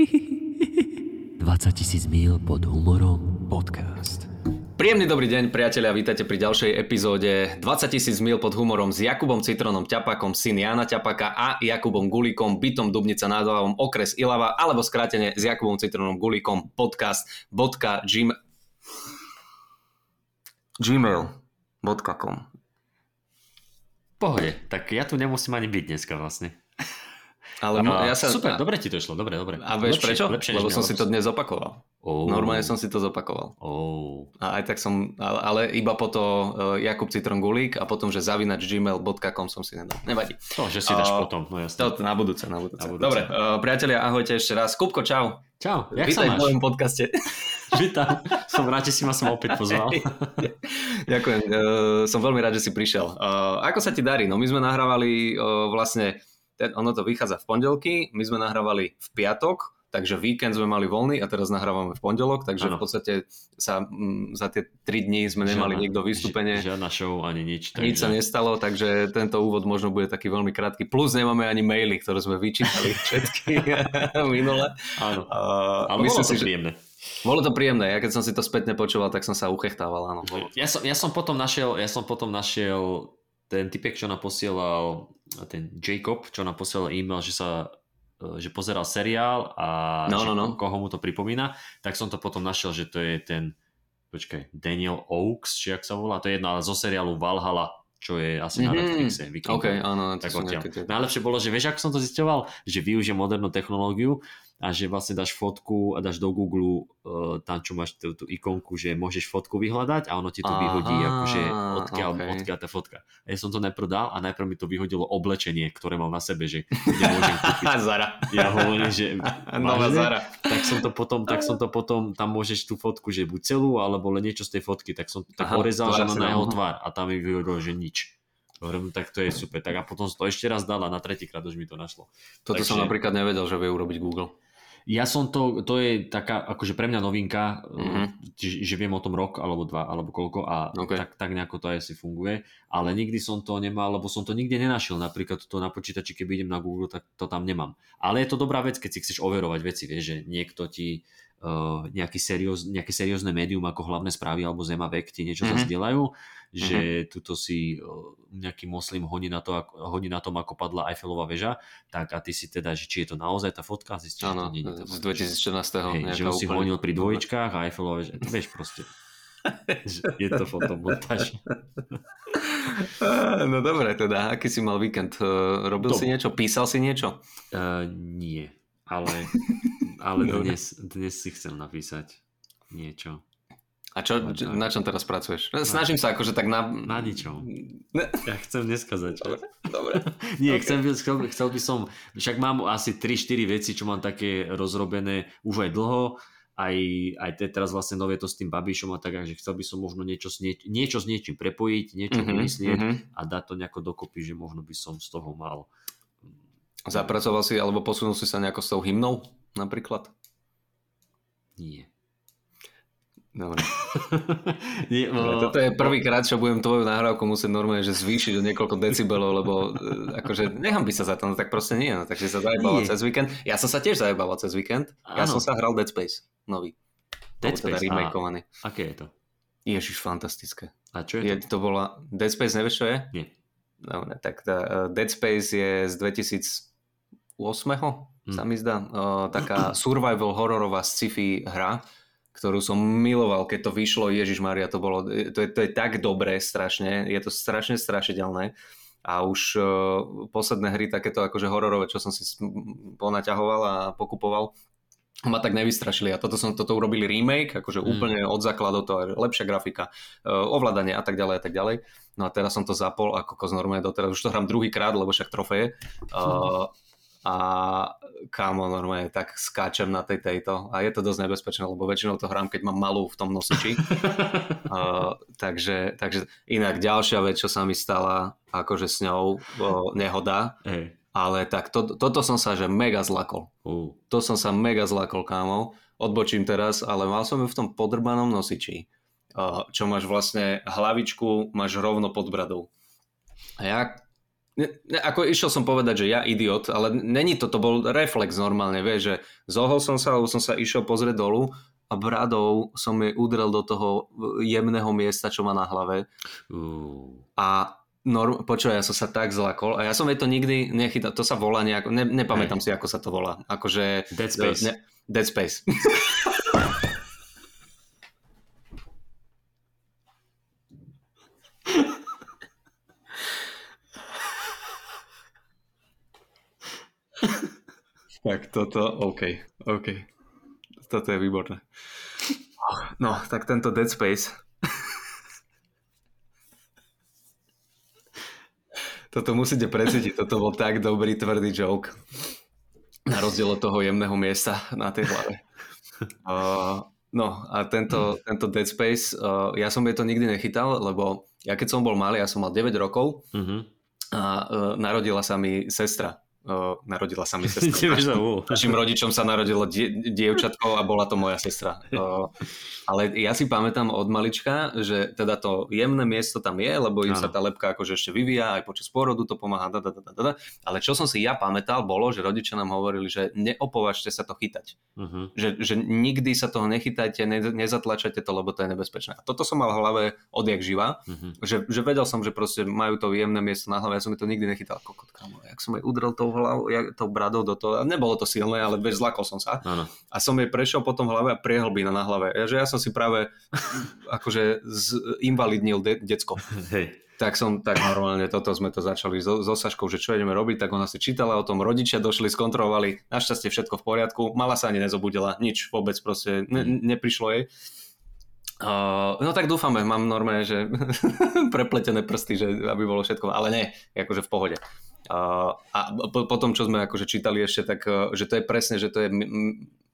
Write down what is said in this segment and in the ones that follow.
20 tisíc mil pod humorom podcast. Príjemný dobrý deň, priatelia, vítajte pri ďalšej epizóde 20 tisíc mil pod humorom s Jakubom Citronom Ťapakom, syn Jana Ťapaka a Jakubom Gulíkom, bytom Dubnica nad Vávom, okres Ilava, alebo skrátene s Jakubom Citronom Gulíkom, podcast.gmail gmail.com Pohode, tak ja tu nemusím ani byť dneska vlastne. Ale a, ja sa... Super, dobre ti to išlo, dobre, dobre. A vieš lepšie, prečo? Lepšie, Lebo som si to dnes opakoval. Oh. Normálne som si to zopakoval. Oh. A aj tak som, ale, ale iba po to uh, Jakub Citron Gulík a potom, že zavinač gmail.com som si nedal. Nevadí. To, že si dáš uh, potom, no jasne. To, na budúce, na budúce. Na budúce. Dobre, uh, priatelia, ahojte ešte raz. Kupko, čau. Čau, jak Vítaj sa máš? v mojom podcaste. Vítam, som rád, že si ma som opäť pozval. Ďakujem, uh, som veľmi rád, že si prišiel. Uh, ako sa ti darí? No my sme nahrávali uh, vlastne ten, ono to vychádza v pondelky, my sme nahrávali v piatok, takže víkend sme mali voľný a teraz nahrávame v pondelok, takže ano. v podstate sa m, za tie 3 dní sme nemali Žiadna, nikto vystúpenie. Žiadna show ani nič. Takže... Nič sa nestalo, takže tento úvod možno bude taký veľmi krátky. Plus nemáme ani maily, ktoré sme vyčítali všetky minule. Áno, ale myslím si, príjemné. Bolo to príjemné, ja keď som si to spätne počúval, tak som sa uchechtával, áno. Ja som, ja som potom našiel, ja som potom našiel ten typek, čo nám posielal, ten Jacob, čo nám posielal e-mail, že sa že pozeral seriál a no, no, no. koho mu to pripomína, tak som to potom našiel, že to je ten počkaj, Daniel Oaks, či ak sa volá, to je jedna zo seriálu Valhalla, čo je asi mm-hmm. na Netflixe. Vikingov. OK, áno, tak Najlepšie bolo, že vieš, ako som to zisťoval, že využije modernú technológiu a že vlastne dáš fotku a dáš do Google uh, tam, čo máš tú, tú ikonku, že môžeš fotku vyhľadať a ono ti to Aha, vyhodí, akože odkiaľ, okay. odkiaľ tá fotka. A ja som to najprv dal a najprv mi to vyhodilo oblečenie, ktoré mám na sebe, že nemôžem kúpiť. Zara. Ja hovorím, že Nová Zara. Tak som to potom, tak som to potom, tam môžeš tú fotku, že buď celú, alebo len niečo z tej fotky, tak som tak Aha, porezal, že na jeho tvár a tam mi vyhodilo, že nič. Hovorím, tak to je super. Tak a potom som to ešte raz dal a na tretíkrát už mi to našlo. Toto Takže... som napríklad nevedel, že vie urobiť Google. Ja som to, to je taká, akože pre mňa novinka, mm-hmm. že, že viem o tom rok alebo dva, alebo koľko a okay. tak, tak nejako to aj asi funguje, ale nikdy som to nemal, lebo som to nikde nenašiel, napríklad to na počítači, keby idem na Google, tak to tam nemám. Ale je to dobrá vec, keď si chceš overovať veci, vieš, že niekto ti nejaký serióz, nejaké seriózne médium ako hlavné správy alebo Zema Vek ti niečo mm-hmm. zazdieľajú, že mm-hmm. tuto si uh, nejaký moslim hodí na, to, ako, hodí na tom, ako padla Eiffelová väža, tak a ty si teda, že či je to naozaj tá fotka, zistíš, že to nie je Z 2014. Hej, že ho si honil pri dvojčkách a Eiffelová väža, vieš proste. je to fotomontáž. no dobre, teda, aký si mal víkend? Robil to... si niečo? Písal si niečo? Uh, nie, ale, ale dnes, dnes si chcem napísať niečo. A čo, čo, na čom teraz pracuješ? Snažím sa akože tak na... Na ničom. Ja chcem dneska začať. Dobre. Nie, okay. chcem, chcel, chcel by som... Však mám asi 3-4 veci, čo mám také rozrobené už aj dlho. Aj, aj te, teraz vlastne nové to s tým babišom a tak, že chcel by som možno niečo s, nieč, niečo s niečím prepojiť, niečo mm-hmm, vymyslieť mm-hmm. a dať to nejako dokopy, že možno by som z toho mal... Zapracoval si alebo posunul si sa nejako s tou hymnou napríklad? Nie. Dobre. Nie, no, toto je prvýkrát, čo budem tvoju nahrávku musieť normálne že zvýšiť o niekoľko decibelov, lebo e, akože nechám by sa za to, no tak proste nie, no, takže sa zajebával cez víkend. Ja som sa tiež zajebával cez víkend. Ja som sa hral Dead Space, nový. Dead teda Space, teda a aké je to? Ježiš, fantastické. A čo je to? Je, to bola... Dead Space, nevieš čo je? Nie. Dobre, tak tá, uh, Dead Space je z 2008 hmm. Sa mi zdá. Uh, taká survival hororová sci-fi hra, ktorú som miloval, keď to vyšlo, Ježiš Maria, to bolo, to je, to je tak dobré strašne, je to strašne strašidelné a už uh, posledné hry takéto akože hororové, čo som si ponaťahoval a pokupoval, ma tak nevystrašili a toto, som, toto urobili remake, akože mm. úplne od základov to lepšia grafika, ovládanie a tak ďalej a tak ďalej. No a teraz som to zapol ako normálne doteraz, už to hrám druhýkrát, lebo však trofeje. Uh, a kámo, normálne tak skáčem na tej tejto a je to dosť nebezpečné, lebo väčšinou to hrám, keď mám malú v tom nosiči. uh, takže, takže inak ďalšia vec, čo sa mi stala, akože s ňou uh, nehoda, hey. ale tak to, toto som sa že mega zlakol. Uh. To som sa mega zlakol, kámo. Odbočím teraz, ale mal som ju v tom podrbanom nosiči, uh, čo máš vlastne hlavičku, máš rovno pod bradou. A ja Ne, ako išiel som povedať, že ja idiot, ale není to, to bol reflex normálne, vieš, že zohol som sa, som sa išiel pozrieť dolu a bradou som jej udrel do toho jemného miesta, čo má na hlave. Uh. A norm, počuj, ja som sa tak zlakol a ja som jej to nikdy nechytal, to sa volá nejako, ne, nepamätám Aj. si, ako sa to volá. Akože... Dead Space. Ne, Dead Space. Tak toto, OK, OK. Toto je výborné. No, tak tento Dead Space. toto musíte precítiť, toto bol tak dobrý, tvrdý joke. Na rozdiel od toho jemného miesta na tej hlave. Uh, no a tento, tento Dead Space, uh, ja som jej to nikdy nechytal, lebo ja keď som bol malý, ja som mal 9 rokov uh-huh. a uh, narodila sa mi sestra Uh, narodila sa mi sestra. Našim rodičom sa narodilo die, dievčatko a bola to moja sestra. Uh, ale ja si pamätám od malička, že teda to jemné miesto tam je, lebo im ano. sa tá lepka akože ešte vyvíja, aj počas porodu to pomáha, da, da, da, da, da. ale čo som si ja pamätal, bolo, že rodičia nám hovorili, že neopovažte sa to chytať. Uh-huh. Že, že nikdy sa toho nechytajte, ne, nezatlačajte to, lebo to je nebezpečné. A toto som mal v hlave odjak živa, uh-huh. že, že vedel som, že proste majú to jemné miesto na hlave, ja som mi to nikdy nechytal. Kokot, kamo, jak som aj udrel to tou hlavou, tou bradou do toho. Nebolo to silné, ale bez zlakol som sa. Ano. A som jej prešiel potom hlave a priehlbina na hlave. Ja, že ja som si práve akože invalidnil de- decko. Hej. Tak som, tak normálne toto sme to začali so, so Saškou, že čo ideme robiť, tak ona si čítala o tom, rodičia došli, skontrolovali, našťastie všetko v poriadku, mala sa ani nezobudila, nič vôbec proste ne, mm. neprišlo jej. Uh, no tak dúfame, mám normálne, že prepletené prsty, že aby bolo všetko, ale nie, akože v pohode. A, a po, tom, čo sme akože čítali ešte, tak e, že to je presne, že to je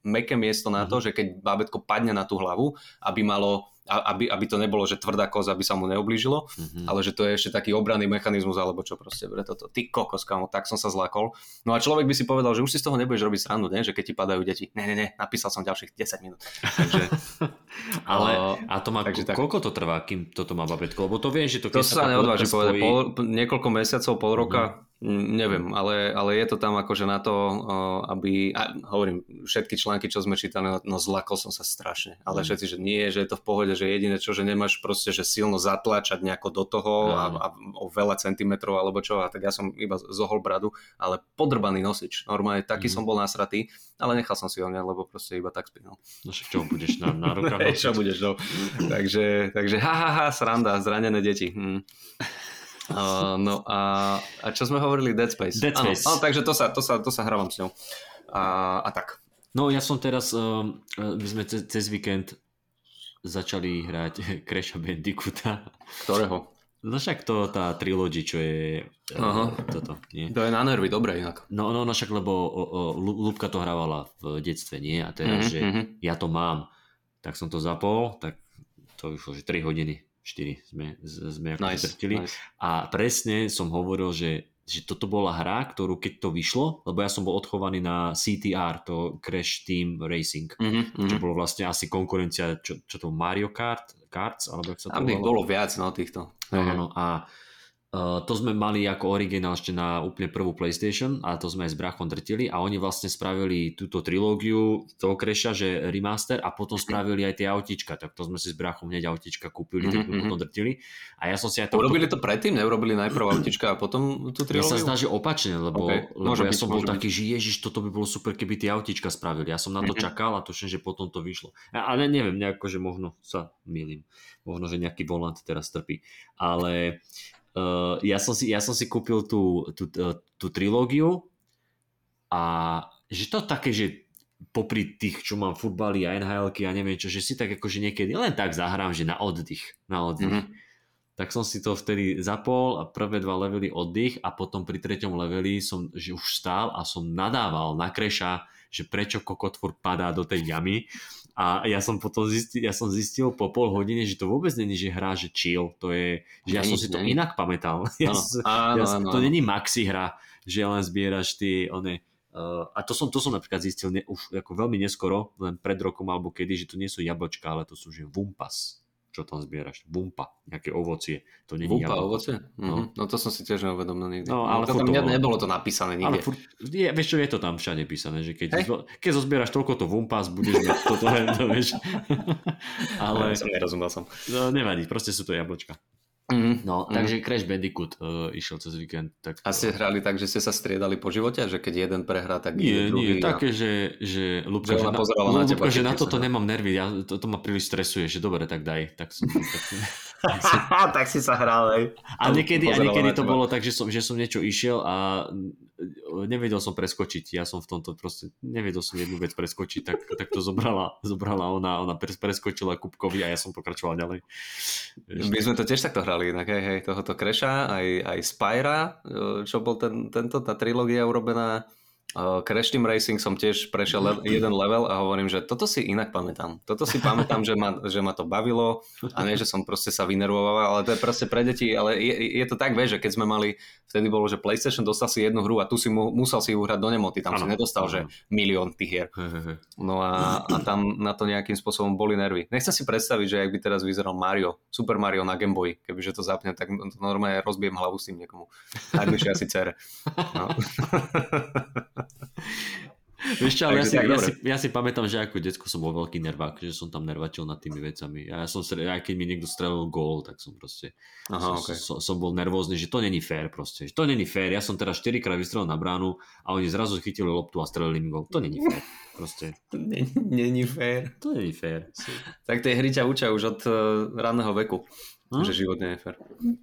meké miesto na to, mhm. že keď bábetko padne na tú hlavu, aby malo aby, aby to nebolo, že tvrdá koza, aby sa mu neublížilo, mm-hmm. ale že to je ešte taký obranný mechanizmus, alebo čo proste, bre, toto, ty kokos, kamo, tak som sa zlakol. No a človek by si povedal, že už si z toho nebudeš robiť srandu, ne? že keď ti padajú deti. Ne, ne, ne, napísal som ďalších 10 minút. Takže, ale a to má, takže tak. koľko to trvá, kým toto má babetko? Lebo to viem, že to... To sa neodváži povedať, pol, niekoľko mesiacov, pol roka, mm-hmm Neviem, ale, ale je to tam akože na to, aby, a hovorím, všetky články, čo sme čítali, no, no zlakol som sa strašne, ale mm. všetci, že nie, že je to v pohode, že jediné čo, že nemáš proste, že silno zatlačať nejako do toho a, a o veľa centimetrov alebo čo, a tak ja som iba zohol bradu, ale podrbaný nosič, normálne taký mm. som bol nasratý, ale nechal som si ho lebo proste iba tak spínal. No však čo budeš na, na rukách čo budeš, no. takže, takže ha, ha, ha, sranda, zranené deti. Hm. Uh, no a, a čo sme hovorili? Dead Space. Dead Space. Áno, takže to sa, to sa, to sa hrávam s ňou. A, a tak. No ja som teraz, uh, my sme cez, cez víkend začali hrať Crash Bandicoota. Ktorého? No však to tá trilogy, čo je uh, toto. Nie? To je na nervy, dobre inak. No, no, no však lebo o, o, Lúbka to hrávala v detstve, nie? A teraz, mm-hmm. že mhm. ja to mám, tak som to zapol, tak to vyšlo, že 3 hodiny 4 sme, sme ako nice, nice. A presne som hovoril, že, že toto bola hra, ktorú keď to vyšlo, lebo ja som bol odchovaný na CTR, to Crash Team Racing, mm-hmm, čo bolo vlastne asi konkurencia, čo, čo to Mario Kart, Karts, alebo sa to Tam bolo viac no, týchto. No, no. A Uh, to sme mali ako originál ešte na úplne prvú PlayStation a to sme aj s brachom drtili a oni vlastne spravili túto trilógiu toho kreša, že remaster a potom spravili aj tie autička, tak to sme si s brachom hneď autička kúpili, mm-hmm. tak mhm. potom drtili a ja som si aj to... Urobili to predtým, neurobili najprv autička a potom tú trilógiu? Ja sa zdá, že opačne, lebo, okay. lebo ja byť, som bol taký, že ježiš, toto by bolo super, keby tie autička spravili. Ja som na to mm-hmm. čakal a tuším, že potom to vyšlo. Ale neviem, nejako, že možno sa milím. Možno, že nejaký volant teraz trpí. Ale Uh, ja, som si, ja som si kúpil tú, tú, tú, tú trilógiu a že to také, že popri tých, čo mám futbaly a nhl a neviem čo, že si tak akože niekedy len tak zahrám, že na oddych, na oddych. Mm-hmm. Tak som si to vtedy zapol a prvé dva levely oddych a potom pri treťom leveli som že už stál a som nadával na kreša, že prečo kokotvor padá do tej jamy a ja som potom zistil, ja som zistil po pol hodine, že to vôbec není, že hra, že chill, to je, že ja som si to inak pamätal. Ja, áno, ja, áno, to není maxi hra, že len zbieraš tie, one, uh, a to som, to som napríklad zistil ne, už ako veľmi neskoro, len pred rokom alebo kedy, že to nie sú jablčka, ale to sú že vumpas. Čo tam zbieraš. Bumpa, nejaké ovocie. To nie Bumpa, jablko. ovocie? No. Mm-hmm. no to som si tiež neuvedomil nikdy. No, ale no, to tam to nebolo to napísané nikde. Ale furt, je, vieš čo, je to tam všade písané, že keď, hey? keď zozbieraš toľko to Vumpas, budeš mať toto, to, vieš. ale... Som nerozumel som. No, nevadí, proste sú to jablčka. Mm-hmm. No, mm-hmm. takže Crash Bandicoot uh, išiel cez víkend. Tak, a ste hrali tak, že ste sa striedali po živote? Že keď jeden prehrá, tak nie, druhý? Nie, a... také, že, že Lubka, že, na, na, teba, že na toto nemám nervy, ja, to, to ma príliš stresuje, že dobre, tak daj. Tak som, tak, si... tak si sa hral, hej. A niekedy, a niekedy to bolo tak, že som, že som niečo išiel a nevedel som preskočiť. Ja som v tomto proste, nevedel som jednu vec preskočiť, tak, tak to zobrala, zobrala ona, ona preskočila Kupkovi a ja som pokračoval ďalej. My sme to tiež takto hrali, inak, hej, hej, tohoto Kreša, aj, aj Spyra, čo bol ten, tento, tá trilógia urobená Crash Team Racing som tiež prešiel le- jeden level a hovorím, že toto si inak pamätám. Toto si pamätám, že ma, že ma to bavilo a nie, že som proste sa vynervoval, ale to je proste pre deti, ale je, je to tak, vieš, že keď sme mali, vtedy bolo, že PlayStation dostal si jednu hru a tu si mu, musel si ju hrať do nemoty, tam ano. si nedostal, ano. že milión tých hier. No a, a tam na to nejakým spôsobom boli nervy. Nechcem si predstaviť, že ak by teraz vyzeral Mario, Super Mario na Game Boy, kebyže to zapne, tak normálne rozbijem hlavu s tým niekomu. Najbližšie asi cere. No. Vieš čo, ale ja si, ja, si, ja si pamätám, že ako detsko som bol veľký nervák, že som tam nervačil nad tými vecami. Ja som, aj keď mi niekto strelil gól, tak som proste, Aha, som, okay. som, som, bol nervózny, že to není fér proste. Že to není fér, ja som teraz 4 krát vystrelil na bránu a oni zrazu chytili loptu a strelili mi gól. To není fér. Proste. Není fér. To není fér. Tak tie hry ťa učia už od uh, ranného veku. Hm? Že život nie je fér.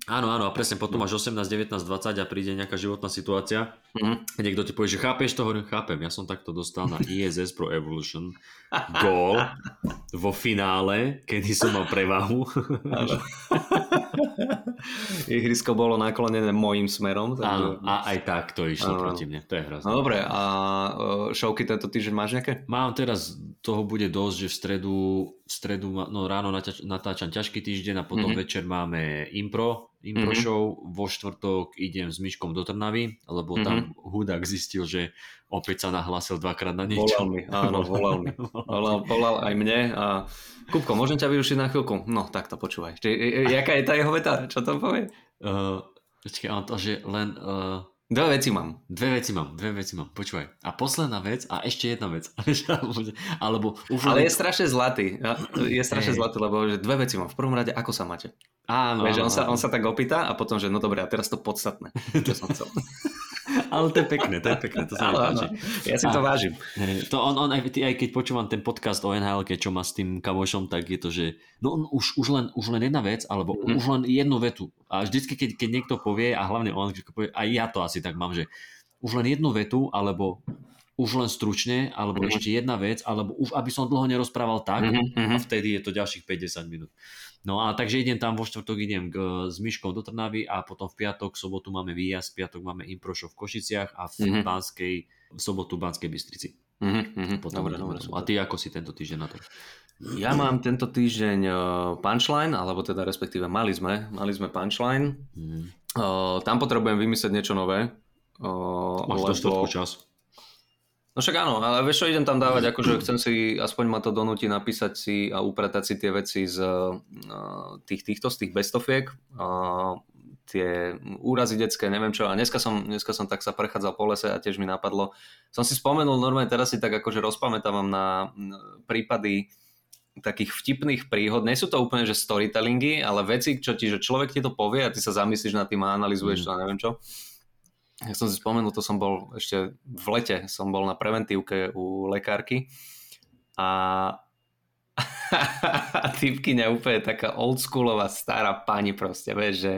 Áno, áno, a presne potom máš 18, 19, 20 a príde nejaká životná situácia, mm. niekto ti povie, že chápeš to, hovorím, chápem, ja som takto dostal na ISS Pro Evolution gól vo finále, kedy som mal prevahu. Ihrisko bolo naklonené môjim smerom. Takže... Áno, a aj tak to išlo áno. proti mne, to je hrozné. No dobre, a šovky tento týždeň máš nejaké? Mám teraz, toho bude dosť, že v stredu v stredu, no ráno natáčam ťažký týždeň a potom mm-hmm. večer máme impro, impro mm-hmm. show, vo štvrtok idem s Myškom do Trnavy, lebo mm-hmm. tam hudák zistil, že opäť sa nahlásil dvakrát na niečo. Volal mi, áno, volal mi. Volal, volal aj mne a Kupko, môžem ťa vyrušiť na chvíľku? No, tak to počúvaj. Jaká je tá jeho veta? Čo to povie? Uh, počkej, on to, že len... Uh, Dve veci mám. Dve veci mám, dve veci mám, počúvaj. A posledná vec a ešte jedna vec. Alebo už Ale je strašne zlatý. Je strašne hey. zlatý, lebo že dve veci mám. V prvom rade, ako sa máte? Áno. Vieš, on, sa, on sa tak opýta a potom, že no dobre, a teraz to podstatné. Čo som chcel. Ale to je pekné, to je pekné, to sa mi páči. Ja si to a, vážim. To on, on aj, aj keď počúvam ten podcast o NHL, čo má s tým kamošom, tak je to, že no on už, už, len, už len jedna vec, alebo mm. už len jednu vetu. A vždycky, keď, keď niekto povie, a hlavne on povie, aj ja to asi tak mám, že už len jednu vetu, alebo už len stručne, alebo mm-hmm. ešte jedna vec, alebo už aby som dlho nerozprával tak mm-hmm. a vtedy je to ďalších 50 minút. No a takže idem tam, vo štvrtok idem k, s Myškou do Trnavy a potom v piatok, sobotu máme výjazd, v piatok máme improšo v Košiciach a v mm-hmm. Banskej, v sobotu v Banskej Bystrici. Mm-hmm. Potom dobre, dobre, a ty ako si tento týždeň na to? Ja mám tento týždeň uh, punchline, alebo teda respektíve mali sme, mali sme punchline. Mm. Uh, tam potrebujem vymyslieť niečo nové. Uh, Máš lebo... čas. No však áno, ale vieš čo, idem tam dávať, akože chcem si, aspoň ma to donúti napísať si a upratať si tie veci z uh, tých, týchto, z tých bestofiek, uh, tie úrazy detské, neviem čo. A dneska som, dneska som tak sa prechádzal po lese a tiež mi napadlo, som si spomenul normálne, teraz si tak akože rozpamätávam na prípady takých vtipných príhod. Nie sú to úplne, že storytellingy, ale veci, čo ti, že človek ti to povie a ty sa zamyslíš nad tým a analyzuješ mm. to a neviem čo ja som si spomenul, to som bol ešte v lete, som bol na preventívke u lekárky a typkyňa úplne taká oldschoolová stará pani proste, vieš, že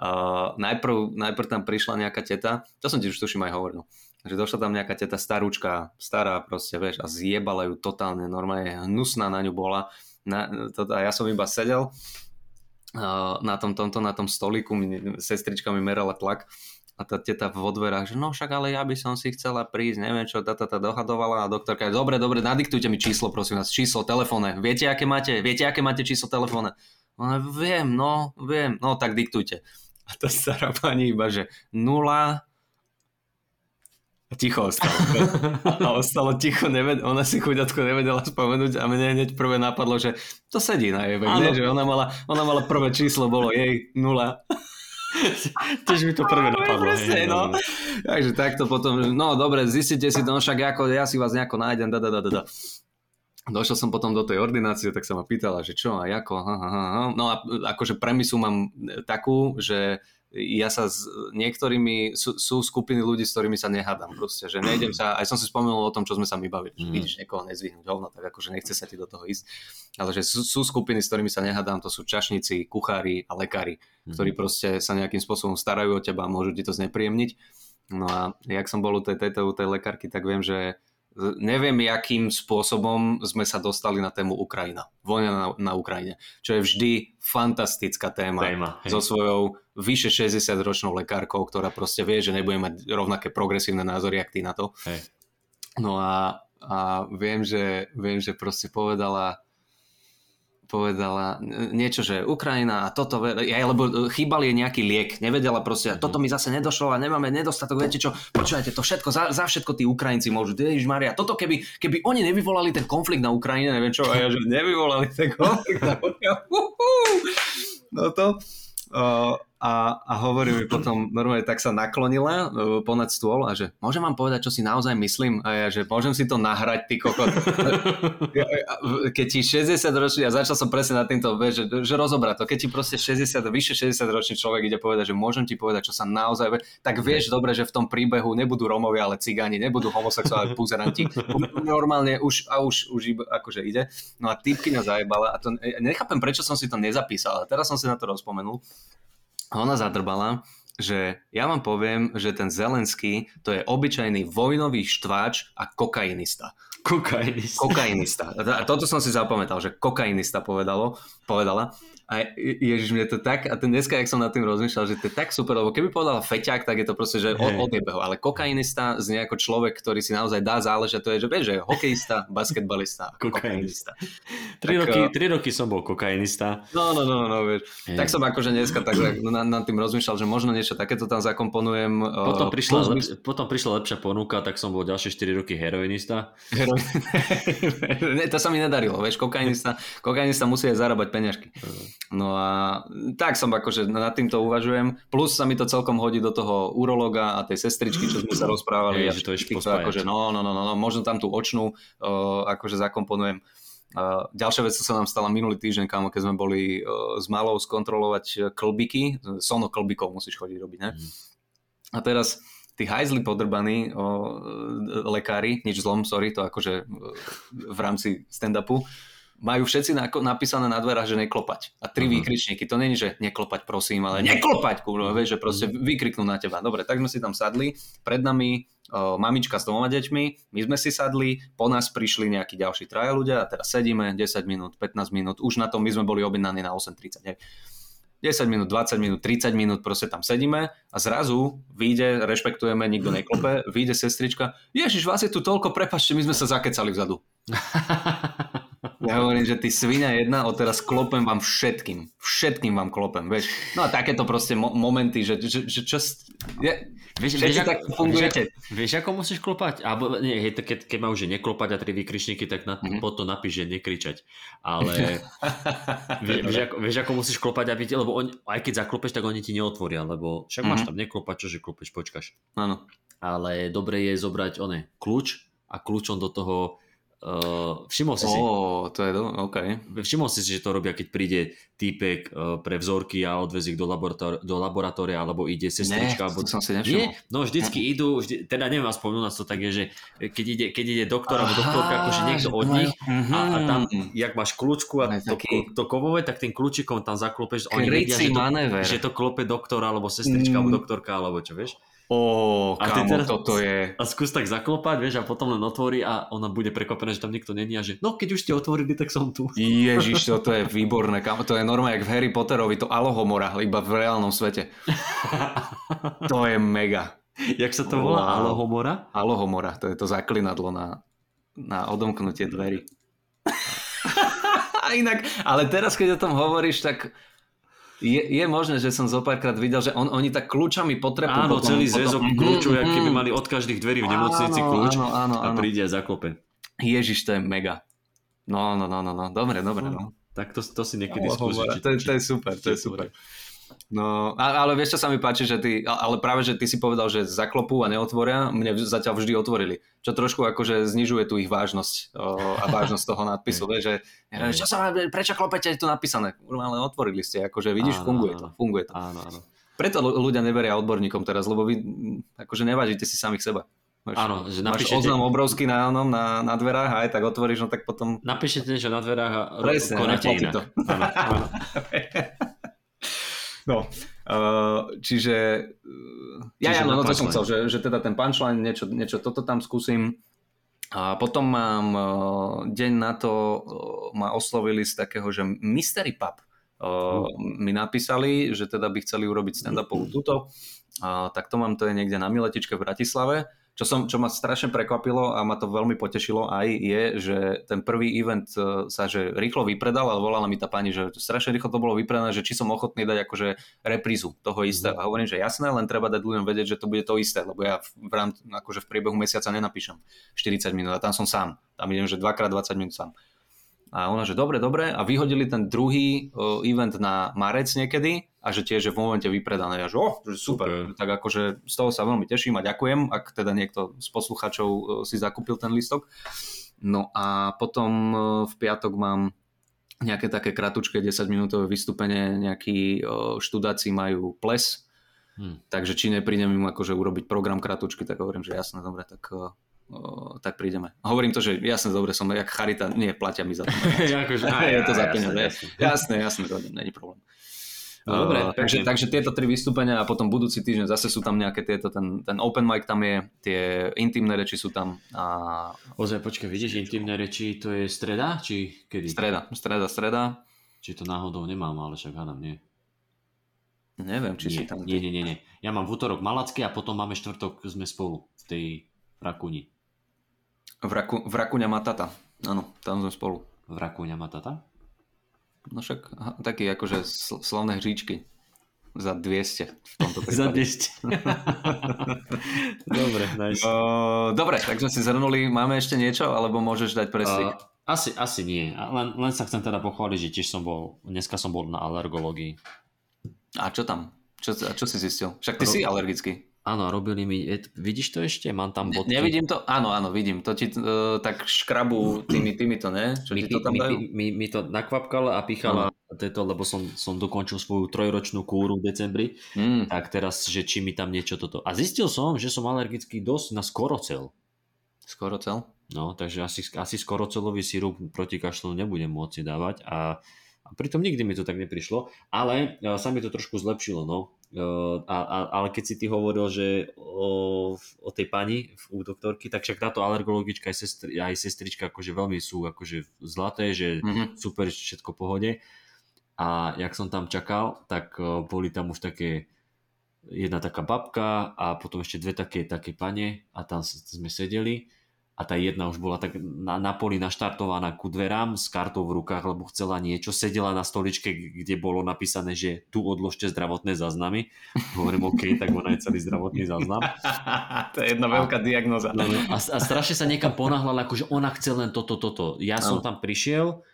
uh, najprv, najprv tam prišla nejaká teta, to som ti už tuším aj hovoril, že došla tam nejaká teta starúčka, stará proste, vieš, a zjebala ju totálne, normálne hnusná na ňu bola, na, to, a ja som iba sedel uh, na tom, tomto, na tom stoliku, mi, sestrička mi merala tlak a tá teta v dverách, že no však ale ja by som si chcela prísť, neviem čo, tá, tá dohadovala a doktorka, dobre, dobre, nadiktujte mi číslo, prosím vás, číslo telefóne, viete, aké máte, viete, aké máte číslo telefóne? No, viem, no, viem, no tak diktujte. A tá stará pani iba, že nula, ticho ostalo. A ostalo ticho, neved- ona si chuďatko nevedela spomenúť a mne hneď prvé napadlo, že to sedí na jej vek, že ona mala, ona mala prvé číslo, bolo jej nula. Tiež mi to prvé napadlo. Presne, no. Takže takto potom, no dobre, zistite si to, no však ako, ja si vás nejako nájdem, da, da, da, da. Došiel som potom do tej ordinácie, tak sa ma pýtala, že čo a ako. Ha, ha, ha. No a akože premisu mám takú, že ja sa s niektorými, sú, sú skupiny ľudí, s ktorými sa nehádam proste, že nejdem sa, aj som si spomenul o tom, čo sme sa my bavili, že mm. vidíš niekoho nezvihnúť hovno, tak akože nechce sa ti do toho ísť, ale že sú, sú skupiny, s ktorými sa nehádam, to sú čašníci, kuchári a lekári, mm. ktorí proste sa nejakým spôsobom starajú o teba a môžu ti to znepríjemniť. No a jak som bol u tej, tejto, u tej lekárky, tak viem, že neviem, akým spôsobom sme sa dostali na tému Ukrajina. Vojna na, na Ukrajine. Čo je vždy fantastická téma. téma so svojou vyše 60-ročnou lekárkou, ktorá proste vie, že nebude mať rovnaké progresívne názory, jak ty na to. Hej. No a, a viem, že, viem, že proste povedala povedala niečo, že Ukrajina a toto, ja, lebo chýbal je nejaký liek, nevedela proste, mm-hmm. toto mi zase nedošlo a nemáme nedostatok, viete čo, počúvajte, to všetko, za, za všetko tí Ukrajinci môžu, Ježiš Maria, toto keby, keby oni nevyvolali ten konflikt na Ukrajine, neviem čo, a ja, že nevyvolali ten konflikt na Ukrajine, no to, uh, a, a hovorí mi potom, normálne tak sa naklonila uh, ponad stôl a že môžem vám povedať, čo si naozaj myslím? A ja, že môžem si to nahrať, ty kokot. keď ti 60 ročný, a začal som presne na týmto, že, že rozobrať to, keď ti proste 60, vyše 60 ročný človek ide povedať, že môžem ti povedať, čo sa naozaj, tak vieš dobre, že v tom príbehu nebudú Romovia, ale cigáni, nebudú homosexuáli, puzeranti. Normálne už, a už, už akože ide. No a typkyňa zajebala a to, nechápem, prečo som si to nezapísal, ale teraz som si na to rozpomenul ona zadrbala, že ja vám poviem, že ten Zelenský to je obyčajný vojnový štváč a kokainista. Kokainista. Kokainista. A toto som si zapamätal, že kokainista povedalo, povedala. A ježiš, mne to tak, a ten dneska, jak som nad tým rozmýšľal, že to je tak super, lebo keby povedala feťák, tak je to proste, že od, odjebeho. Ale kokainista znie ako človek, ktorý si naozaj dá záležať, to je, že že hokejista, basketbalista, kokainista. Tri, tak, roky, eh, tri roky som bol kokainista. No, no, no, no, vieš. Je. Tak som akože dneska tak nad, nad tým rozmýšľal, že možno niečo takéto tam zakomponujem. Eh, potom prišla, uh, lep, potom prišla lepšia ponuka, tak som bol ďalšie 4 roky heroinista. Hero... to sa mi nedarilo, vieš, kokainista, kokainista musí aj zarábať peňažky. Uh. No a tak som akože nad týmto uvažujem. Plus sa mi to celkom hodí do toho urologa a tej sestričky, čo sme sa rozprávali. Je, že to je akože, no, no, no, no, no, možno tam tú očnú uh, akože zakomponujem. Uh, ďalšia vec, čo sa nám stala minulý týždeň, kámo, keď sme boli uh, s malou skontrolovať klbiky, sono klbikov musíš chodiť robiť, ne? Mm. A teraz tí hajzli podrbaní o, lekári, nič zlom, sorry, to akože v rámci stand-upu, majú všetci napísané na dverách, že neklopať. A tri uh-huh. výkričníky. To není, že neklopať prosím, ale neklopať, kurva, vieš, že proste vykriknú na teba. Dobre, tak sme si tam sadli. Pred nami o, mamička s dvoma deťmi, my sme si sadli, po nás prišli nejakí ďalší traja ľudia a teraz sedíme 10 minút, 15 minút, už na tom my sme boli objednaní na 8.30. 10 minút, 20 minút, 30 minút, proste tam sedíme a zrazu vyjde, rešpektujeme, nikto neklope, vyjde sestrička, ježiš, vás je tu toľko, prepačte, my sme sa zakecali vzadu. Ja hovorím, že ty svinia jedna, odteraz klopem vám všetkým. Všetkým vám klopem, vieš. No a takéto proste mo- momenty, že, že, že čo... Je, vieš, vieš, tak fungujete. Vieš, vieš, ako musíš klopať? Alebo nie, hej, keď, keď má už neklopať a tri vykričníky, tak na, mm-hmm. potom napíš, že nekričať. Ale vieš, vieš, ako, vieš, ako musíš klopať, aby ti, lebo on, aj keď zaklopeš, tak oni ti neotvoria, lebo však mm-hmm. máš tam neklopať, čože klopeš, počkaš. Áno. Ale dobre je zobrať one, kľúč a kľúčom do toho Uh, všimol si si... Oh, to je do... OK. Všimol si si, že to robia, keď príde týpek uh, pre vzorky a odvezí ich do, laboratória, do laboratória, alebo ide sestrička. Ne, alebo... to som si nevšimol. Nie, no vždycky ne. idú, vždy, teda neviem vás nás to tak je, že keď ide, keď ide doktor alebo doktorka, akože niekto od nich a, a tam, mhm. jak máš kľúčku a to, taký... to kovové, tak tým kľúčikom tam zaklopeš. Oni vedia, že to, že to klope doktor alebo sestrička mm. alebo doktorka alebo čo, vieš? Ó, a kámo, teraz, toto je... A skús tak zaklopať, vieš, a potom len otvorí a ona bude prekvapená, že tam nikto není a že no, keď už ste otvorili, tak som tu. Ježiš, toto je výborné, kámo, to je normálne, jak v Harry Potterovi, to Alohomora, iba v reálnom svete. to je mega. Jak sa to volá? Wow. Alohomora? Alohomora, to je to zaklinadlo na, na odomknutie dverí. a inak, ale teraz, keď o tom hovoríš, tak Je, je možné, že som zo párkrát videl, že on, oni tak kľúčami potrepú. Áno, potom, celý zväzok potom... kľúčov, mm, keby mali od každých dverí v nemocnici áno, kľúč áno, áno, áno. a príde a zaklope. Ježiš, to je mega. No, no, no, no, no. dobre, dobre. No. Tak to, to si niekedy no, skúsiť. To, to je super, to je super. No, ale vieš, čo sa mi páči, že ty, ale práve, že ty si povedal, že zaklopú a neotvoria, mne zatiaľ vždy otvorili. Čo trošku akože znižuje tu ich vážnosť o, a vážnosť toho nadpisu, vieš, že čo sa, prečo klopete, je tu napísané? Ale otvorili ste, akože vidíš, áno, funguje to, funguje to. Áno, áno. Preto ľudia neveria odborníkom teraz, lebo vy akože nevážite si samých seba. Máš, Áno, že napíšete... Máš oznam obrovský na, onom, na, na dverách a aj tak otvoríš, no tak potom... Napíšete niečo na dverách a Presne, konáte inak. To. Áno, áno. No, uh, čiže... Uh, ja, čiže ja, no, no to som chcel, že, že teda ten punchline, niečo, niečo toto tam skúsim. A potom mám uh, deň na to, uh, ma oslovili z takého, že Mystery Pub. Uh, mm. mi napísali, že teda by chceli urobiť stand-upovú túto. Uh, tak to mám, to je niekde na Miletičke v Bratislave. Čo, som, čo ma strašne prekvapilo a ma to veľmi potešilo aj je, že ten prvý event e, sa že rýchlo vypredal, ale volala mi tá pani, že strašne rýchlo to bolo vypredané, že či som ochotný dať akože reprízu toho istého. Mm. A hovorím, že jasné, len treba dať ľuďom vedieť, že to bude to isté, lebo ja v, rám, akože v priebehu mesiaca nenapíšem 40 minút a tam som sám. Tam idem, že dvakrát 20 minút sám. A ona, že dobre, dobre. A vyhodili ten druhý uh, event na marec niekedy a že tiež je v momente vypredané. A že, oh, že super. super. Tak akože z toho sa veľmi teším a ďakujem, ak teda niekto z poslucháčov uh, si zakúpil ten listok. No a potom uh, v piatok mám nejaké také kratučké 10 minútové vystúpenie, nejakí uh, študáci majú ples, hmm. takže či neprídem im akože urobiť program kratučky, tak hovorím, že jasné, dobre, tak uh, o, tak prídeme. A hovorím to, že jasne, dobre, som jak charita, nie, platia mi za to. akože, je to za peniaze. Jasné, jasné, to není problém. No, dobre, uh, takže, takže tieto tri vystúpenia a potom budúci týždeň zase sú tam nejaké tieto, ten, ten open mic tam je, tie intimné reči sú tam. A... Ozaj, počkaj, vidíš, intimné reči to je streda, či kedy? Streda, streda, streda. Či to náhodou nemám, ale však hádam, nie. Neviem, či nie, si tam... Nie, nie, nie, nie. Ja mám v útorok Malacky a potom máme štvrtok, sme spolu v tej Rakuni. V, Raku, v Rakuňa Matata. Áno, tam sme spolu. V Rakuňa Matata? No však taký akože sl- slavné hříčky. Za 200 v tomto prípade. Za 200. dobre, nice. Uh, dobre, tak sme si zhrnuli. Máme ešte niečo, alebo môžeš dať preslik? Uh, asi, asi nie. Len, len sa chcem teda pochváliť, že tiež som bol, dneska som bol na alergológii. A čo tam? Čo, čo si zistil? Však ty Ro- si alergický. Áno, robili mi, vidíš to ešte? Mám tam bodky. Nevidím to? Áno, áno, vidím. To ti uh, tak škrabu tými, tými to, ne? Čo mi, ti to tam dajú? Mi, mi, mi to nakvapkalo a pichala tieto, lebo som, som dokončil svoju trojročnú kúru v decembri. Mm. Tak teraz, že či mi tam niečo toto... A zistil som, že som alergický dosť na skorocel. Skorocel? No, takže asi, asi skorocelový sirup proti kašlu nebudem môcť dávať a a pritom nikdy mi to tak neprišlo, ale e, sa mi to trošku zlepšilo, no. A, a, ale keď si ty hovoril, že o, o tej pani u doktorky, tak však táto alergologička aj, sestri, aj sestrička akože veľmi sú akože zlaté, že mm-hmm. super, všetko pohode. A jak som tam čakal, tak boli tam už také jedna taká babka a potom ešte dve také, také pane a tam sme sedeli a tá jedna už bola tak na, na poli naštartovaná ku dverám s kartou v rukách, lebo chcela niečo, sedela na stoličke, kde bolo napísané, že tu odložte zdravotné záznamy. Hovorím, OK, tak ona je celý zdravotný záznam. to je jedna veľká diagnoza. No, no, a, a strašne sa niekam ponáhľala, akože ona chce len toto, toto. Ja som tam prišiel,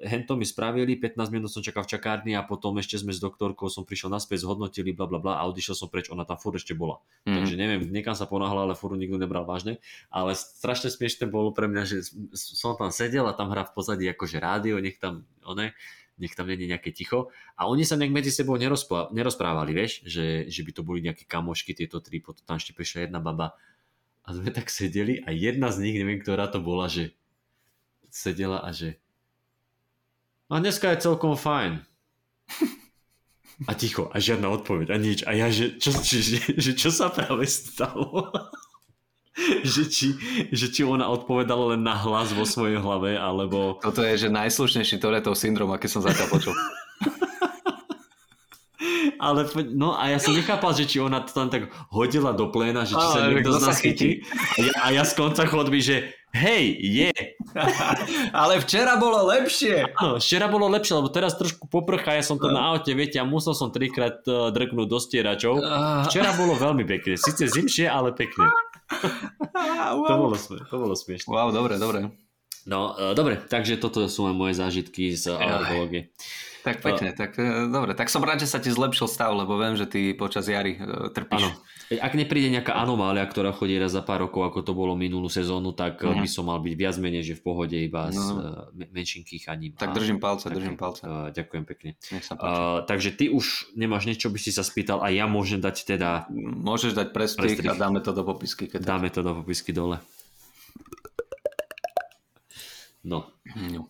hento mi spravili, 15 minút som čakal v čakárni a potom ešte sme s doktorkou, som prišiel naspäť, zhodnotili, bla bla bla a odišiel som preč, ona tam furt ešte bola. Mm. Takže neviem, niekam sa ponáhla, ale furt nikto nebral vážne. Ale strašne smiešne bolo pre mňa, že som tam sedel a tam hrá v pozadí akože rádio, nech tam, one, nech tam není nejaké ticho. A oni sa nejak medzi sebou nerozprávali, vieš, že, že by to boli nejaké kamošky, tieto tri, potom tam ešte prišla jedna baba a sme tak sedeli a jedna z nich, neviem, ktorá to bola, že sedela a že a dneska je celkom fajn. A ticho, a žiadna odpoveď, a nič. A ja, že čo, či, že, že čo sa práve stalo? že, či, že či ona odpovedala len na hlas vo svojej hlave, alebo... Toto je, že najslušnejší Toretov syndrom, aké som zatiaľ počul. ale no a ja som nechápal, že či ona to tam tak hodila do pléna, že či sa niekto z nás chytí. A ja, a ja z konca chodby, že hej, je. ale včera bolo lepšie. No, včera bolo lepšie, lebo teraz trošku poprchá, ja som to na aute, viete, a musel som trikrát uh, drknúť do stieračov. Včera bolo veľmi pekné, síce zimšie, ale pekné. to, bolo, to bolo smiešné. Wow, dobre, dobre. No, uh, dobre, takže toto sú moje zážitky z alergológie. Tak pekne, tak e, dobre. Tak som rád, že sa ti zlepšil stav, lebo viem, že ty počas jary uh, trpíš. Áno. Ak nepríde nejaká anomália, ktorá chodí raz za pár rokov, ako to bolo minulú sezónu, tak mm. by som mal byť viac menej, že v pohode iba no. s menším kýchaním. Tak držím palce, tak, držím palce. Ďakujem pekne. Nech sa uh, takže ty už nemáš niečo, by si sa spýtal a ja môžem dať teda... Môžeš dať prestrih, a dáme to do popisky. Keď dáme to do popisky dole. No. no.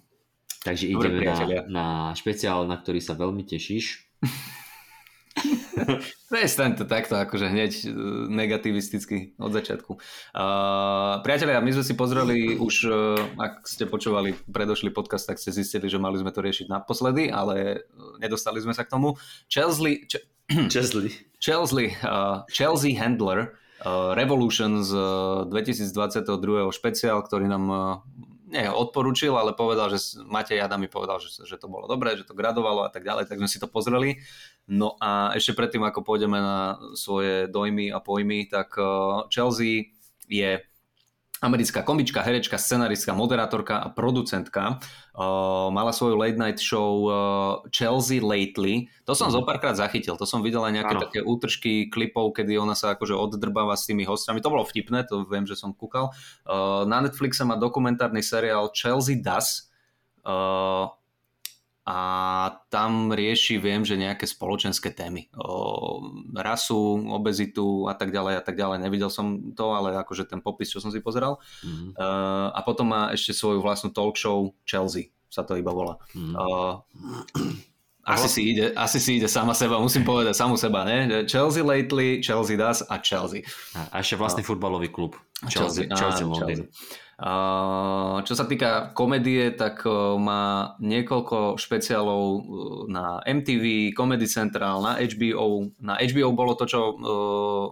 Takže Dobre, ideme na, na špeciál, na ktorý sa veľmi tešíš. Prestaň to takto akože hneď e, negativisticky od začiatku. Uh, priatelia, my sme si pozreli už, uh, ak ste počúvali predošlý podcast, tak ste zistili, že mali sme to riešiť naposledy, ale nedostali sme sa k tomu. Chelsea, Ch- Chelsea. Chelsea, uh, Chelsea Handler uh, Revolution z 2022. špeciál, ktorý nám uh, nie odporúčil, ale povedal, že Matej Jada mi povedal, že, že to bolo dobré, že to gradovalo a tak ďalej, tak sme si to pozreli. No a ešte predtým, ako pôjdeme na svoje dojmy a pojmy, tak uh, Chelsea je americká komička, herečka, scenaristka, moderátorka a producentka. Uh, mala svoju late night show uh, Chelsea Lately. To som mm. zo párkrát zachytil. To som videl aj nejaké ano. také útržky klipov, kedy ona sa akože oddrbáva s tými hostiami. To bolo vtipné, to viem, že som kúkal. Uh, na Netflixe má dokumentárny seriál Chelsea Does. Uh, a tam rieši, viem, že nejaké spoločenské témy. O rasu, obezitu a tak ďalej a tak ďalej. Nevidel som to, ale akože ten popis, čo som si pozeral. Mm-hmm. Uh, a potom má ešte svoju vlastnú talk show Chelsea, sa to iba volá. Mm-hmm. Uh, asi si, ide, asi si ide sama seba, musím povedať samu seba, ne? Chelsea lately, Chelsea does a Chelsea. A, ešte vlastný no. futbalový klub. Chelsea, Chelsea, Chelsea London. Chelsea. Čo sa týka komédie, tak má niekoľko špeciálov na MTV, Comedy Central, na HBO. Na HBO bolo to, čo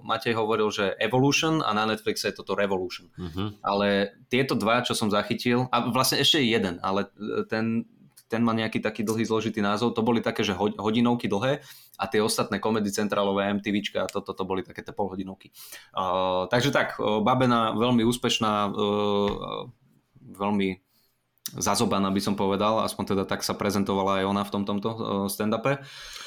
Matej hovoril, že Evolution a na Netflixe je toto Revolution. Uh-huh. Ale tieto dva, čo som zachytil, a vlastne ešte jeden, ale e, ten, ten má nejaký taký dlhý zložitý názov, to boli také, že hodinovky dlhé a tie ostatné komedy centrálové MTVčka a toto to, boli také tie polhodinovky. Uh, takže tak, Babena veľmi úspešná, uh, veľmi zazobaná by som povedal, aspoň teda tak sa prezentovala aj ona v tom tomto stand-upe.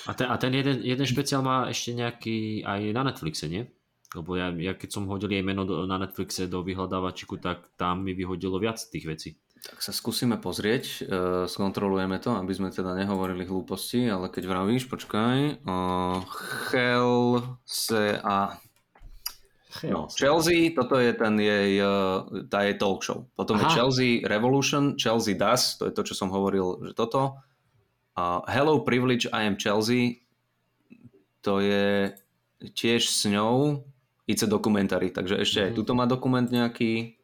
A ten, a ten jeden, jeden špeciál má ešte nejaký aj na Netflixe, nie? Lebo ja, ja keď som hodil jej meno do, na Netflixe do vyhľadávačiku, tak tam mi vyhodilo viac tých vecí. Tak sa skúsime pozrieť, uh, skontrolujeme to, aby sme teda nehovorili hlúposti, ale keď vravíš, počkaj, se a no, Chelsea, toto je ten jej, uh, tá jej talk show. Potom Aha. je Chelsea Revolution, Chelsea Does, to je to, čo som hovoril, že toto. Uh, Hello Privilege, I am Chelsea, to je tiež s ňou, it's a documentary, takže ešte mm-hmm. aj mhm. tuto má dokument nejaký,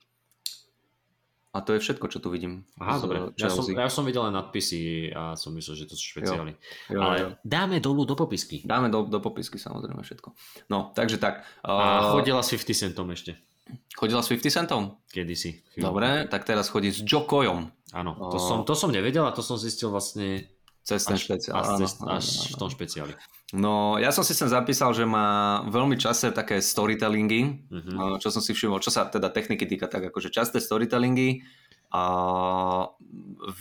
a to je všetko, čo tu vidím. Aha, dobre. Ja som, ja som videl len nadpisy a som myslel, že to sú špeciály. Jo, jo, Ale jo. dáme dolu do popisky. Dáme do, do popisky samozrejme všetko. No, takže tak. Uh... A chodila s 50 Centom ešte. Chodila s 50 Centom? Kedysi. Dobre, tak teraz chodí s Jokojom. Áno, to, uh... som, to som nevedel a to som zistil vlastne cez ten špeciál. Až, až, až v tom špeciáli. No, ja som si sem zapísal, že má veľmi časté také storytellingy, uh-huh. čo som si všimol, čo sa teda techniky týka, tak akože časté storytellingy a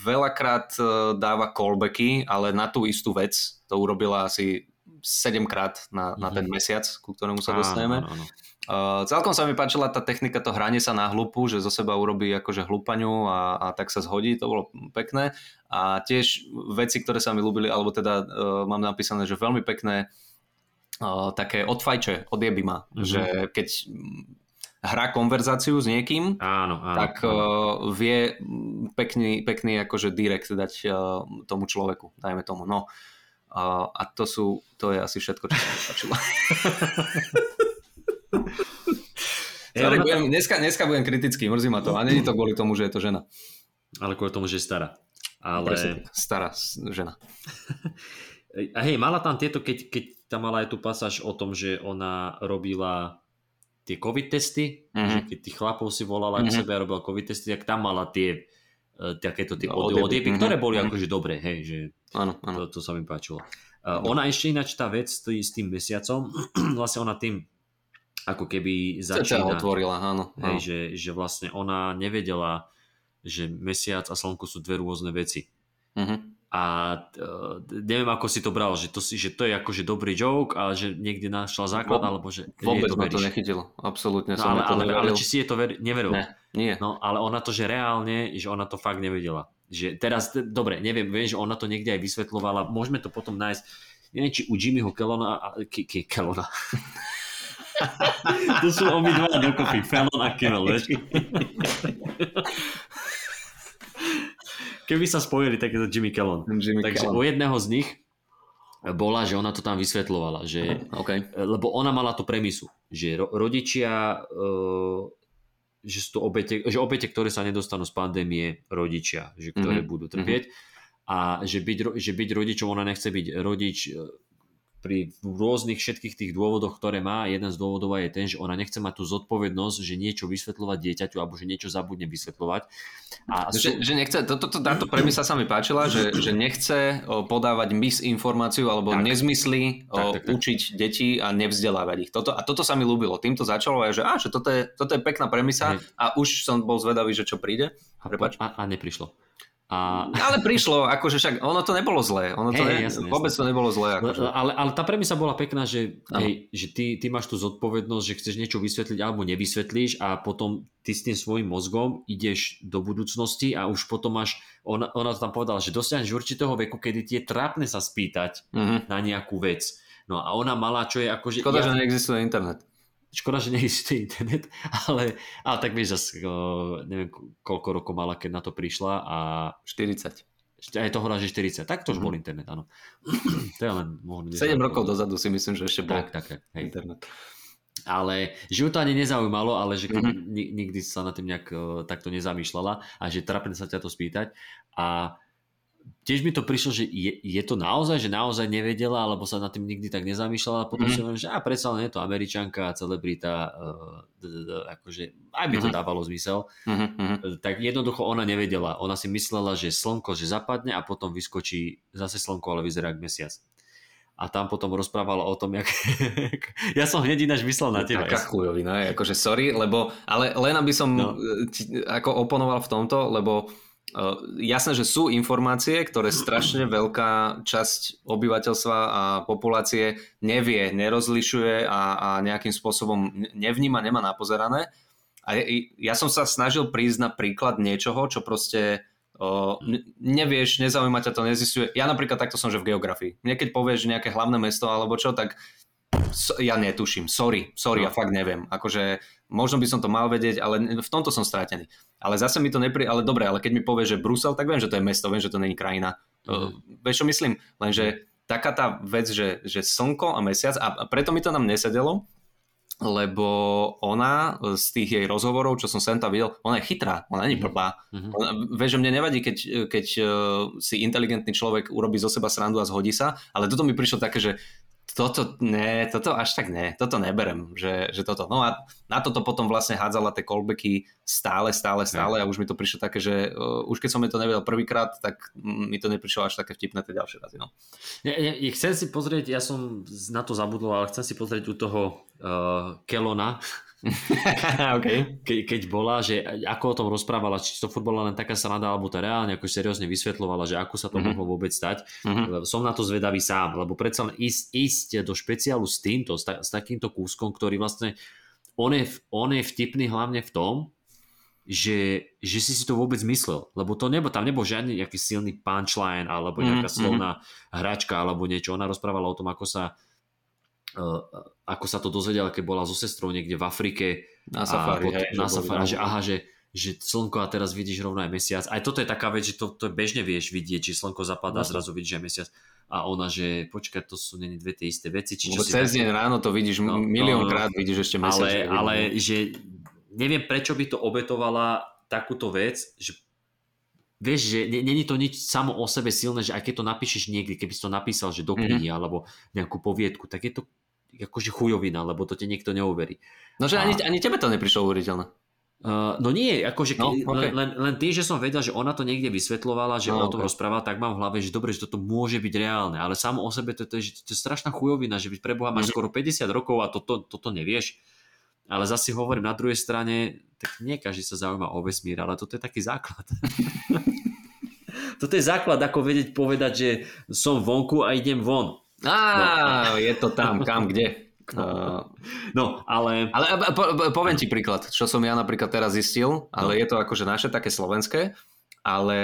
veľakrát e, dáva callbacky, ale na tú istú vec to urobila asi 7 krát na, na ten mhm. mesiac, ku ktorému sa dostaneme. Áno, áno. Uh, celkom sa mi páčila tá technika, to hranie sa na hlupu, že zo seba urobí akože hlupaňu a, a tak sa zhodí, to bolo pekné. A tiež veci, ktoré sa mi ľúbili, alebo teda uh, mám napísané, že veľmi pekné uh, také odfajče, odjeby ma, mm-hmm. že keď hrá konverzáciu s niekým, áno, áno, tak áno. Uh, vie pekný, pekný akože direct dať uh, tomu človeku, dajme tomu. No. Uh, a to sú, to je asi všetko, čo sa mi páčilo. Sorry, budem, dneska, dneska budem kritický, mrzí ma to. A není to kvôli tomu, že je to žena. Ale kvôli tomu, že je stará. Ale... stará žena. A hej, mala tam tieto, keď, keď tam mala aj tú pasáž o tom, že ona robila tie covid testy, uh-huh. že keď tých chlapov si volala uh-huh. k sebe a robila covid testy, tak tam mala tie uh, takéto tie no, odieby, uh-huh. ktoré boli uh-huh. akože dobré, hej, že áno, áno. To, to sa mi páčilo. Uh, ona ešte ináč tá vec tý, s tým mesiacom, vlastne ona tým ako keby začína. otvorila, áno. Hej, že, že vlastne ona nevedela, že mesiac a slnko sú dve rôzne veci. Uh-huh a uh, neviem, ako si to bral, že to, si, že to je akože dobrý joke a že niekde našla základ, Vo, alebo že Vôbec ma to nechytilo, absolútne no, ale, ale, ale či si je to ver, neveril? Ne, nie. No, ale ona to, že reálne, že ona to fakt nevedela. Že teraz, dobre, neviem, viem, že ona to niekde aj vysvetlovala, môžeme to potom nájsť, neviem, či u Jimmyho Kellona, a, ke, ke, Kellona. to sú obidva dokopy, Fallon a Kellon, vieš? Keby sa spojili, tak je to Jimmy Kellon. Jimmy Takže Kellon. u jedného z nich bola, že ona to tam vysvetlovala, že, okay. lebo ona mala tú premisu, že ro, rodičia, uh, že sú to obete, že obete, ktoré sa nedostanú z pandémie, rodičia, že ktoré mm-hmm. budú trpieť mm-hmm. a že byť, že byť rodičom, ona nechce byť rodič pri rôznych všetkých tých dôvodoch, ktoré má, jeden z dôvodov je ten, že ona nechce mať tú zodpovednosť, že niečo vysvetľovať dieťaťu alebo že niečo zabudne vysvetľovať. A sú... že, že nechce, toto to, táto premisa sa mi páčila, že, že nechce podávať misinformáciu alebo tak. nezmysly tak, tak, tak. učiť deti a nevzdelávať ich. Toto, a toto sa mi ľúbilo. Týmto začalo aj, že, á, že toto, je, toto je pekná premisa Hej. a už som bol zvedavý, že čo príde. A, a, a neprišlo. A... Ale prišlo, akože však ono to nebolo zlé. Ono to hey, ne, jasne, vôbec jasne. to nebolo zlé. Akože. Ale, ale tá premisa bola pekná, že, hej, že ty, ty máš tú zodpovednosť, že chceš niečo vysvetliť alebo nevysvetlíš a potom ty s tým svojim mozgom ideš do budúcnosti a už potom máš, ona, ona to tam povedala, že dosiahneš určitého veku, kedy ti je trápne sa spýtať mm-hmm. na nejakú vec. No a ona mala, čo je akože... Škoda, ja... že neexistuje internet. Škoda, že neexistuje internet, ale, ale tak vieš, zase, neviem koľko rokov mala, keď na to prišla a... 40. Aj to hovorila, že 40. Tak to už mm-hmm. bol internet, áno. to je len... 7 rokov dozadu si myslím, že ešte bol tak, tak, hej. internet. Ale že ju to ani nezaujímalo, ale že mm-hmm. nikdy sa na tým nejak takto nezamýšľala a že trapne sa ťa to spýtať. A tiež mi to prišlo, že je, je to naozaj, že naozaj nevedela, alebo sa nad tým nikdy tak nezamýšľala a potom mm-hmm. si hovorím, že a predsa len je to američanka, celebrita, uh, akože aj by to mm-hmm. dávalo zmysel. Mm-hmm. Tak jednoducho ona nevedela. Ona si myslela, že slnko, že zapadne a potom vyskočí zase slnko, ale vyzerá ako mesiac. A tam potom rozprávala o tom, jak... ja som hneď ináč myslel na teba. Taká chujovina, akože sorry, lebo, ale len aby som no. ti, ako oponoval v tomto, lebo jasné, že sú informácie, ktoré strašne veľká časť obyvateľstva a populácie nevie, nerozlišuje a, a nejakým spôsobom nevníma, nemá napozerané. A ja som sa snažil prísť na príklad niečoho, čo proste o, nevieš, nezaujíma ťa to, nezistuje. Ja napríklad takto som, že v geografii. Mne keď povieš nejaké hlavné mesto alebo čo, tak ja netuším, sorry, sorry, no. ja fakt neviem. Akože možno by som to mal vedieť, ale v tomto som stratený. Ale zase mi to nepri... Ale dobre, ale keď mi povie, že Brusel, tak viem, že to je mesto, viem, že to není krajina. Mm. Vieš, čo myslím? Lenže taká tá vec, že, že slnko a mesiac, a preto mi to nám nesedelo, lebo ona z tých jej rozhovorov, čo som sem tam videl, ona je chytrá, ona není blbá. Mm-hmm. Ona, vieš, že mne nevadí, keď, keď e, si inteligentný človek urobí zo seba srandu a zhodí sa, ale toto mi prišlo také, že toto, ne, toto až tak ne, toto neberem, že, že toto. No a na toto potom vlastne hádzala tie callbacky stále, stále, stále a už mi to prišlo také, že uh, už keď som mi to nevedel prvýkrát, tak mi to neprišlo až také vtipné tie ďalšie razy. No. Ja, ja, ja chcem si pozrieť, ja som na to zabudol, ale chcem si pozrieť u toho uh, Kelona, okay. Ke, keď bola, že ako o tom rozprávala, či to futbola len taká sranda, alebo to reálne ako seriózne vysvetľovala, že ako sa to mm-hmm. mohlo vôbec stať. Mm-hmm. Som na to zvedavý sám, lebo predsa len ísť, ísť do špeciálu s týmto, s, ta, s takýmto kúskom, ktorý vlastne on je, on je vtipný hlavne v tom, že, že si si to vôbec myslel, lebo to nebo, tam nebol žiadny nejaký silný punchline alebo nejaká mm-hmm. slovná hračka alebo niečo. Ona rozprávala o tom, ako sa ako sa to dozvedela, keď bola so sestrou niekde v Afrike. Na safari, hej, na safari, že aha, že, že slnko a teraz vidíš rovno aj mesiac. Aj toto je taká vec, že to, to bežne vieš vidieť, či slnko zapadá, no. zrazu vidíš aj mesiac. A ona, že počkaj, to sú není dve tie isté veci. Či čo cez deň ráno to vidíš, no, miliónkrát no, vidíš ešte mesiac. Ale, ale že neviem, prečo by to obetovala takúto vec, že vieš, že není to nič samo o sebe silné, že aj keď to napíšeš niekde, keby si to napísal, že do mhm. knihy mm-hmm. alebo nejakú poviedku, tak je to akože chujovina, lebo to ti niekto neuverí. No že a... ani, ani tebe to neprišlo uveriteľné. Uh, no nie, akože no, okay. len, len tým, že som vedel, že ona to niekde vysvetlovala, že no, o tom okay. rozprávala, tak mám v hlave, že dobre, že toto môže byť reálne, ale samo o sebe to, to, je, to je strašná chujovina, že pre Boha máš mm-hmm. skoro 50 rokov a toto, toto nevieš. Ale zase hovorím na druhej strane, tak nie každý sa zaujíma o vesmír, ale toto je taký základ. toto je základ, ako vedieť povedať, že som vonku a idem von. Á, no. je to tam, kam, kde? No, no ale... Ale po, po, poviem ti príklad, čo som ja napríklad teraz zistil, ale no. je to akože naše také slovenské, ale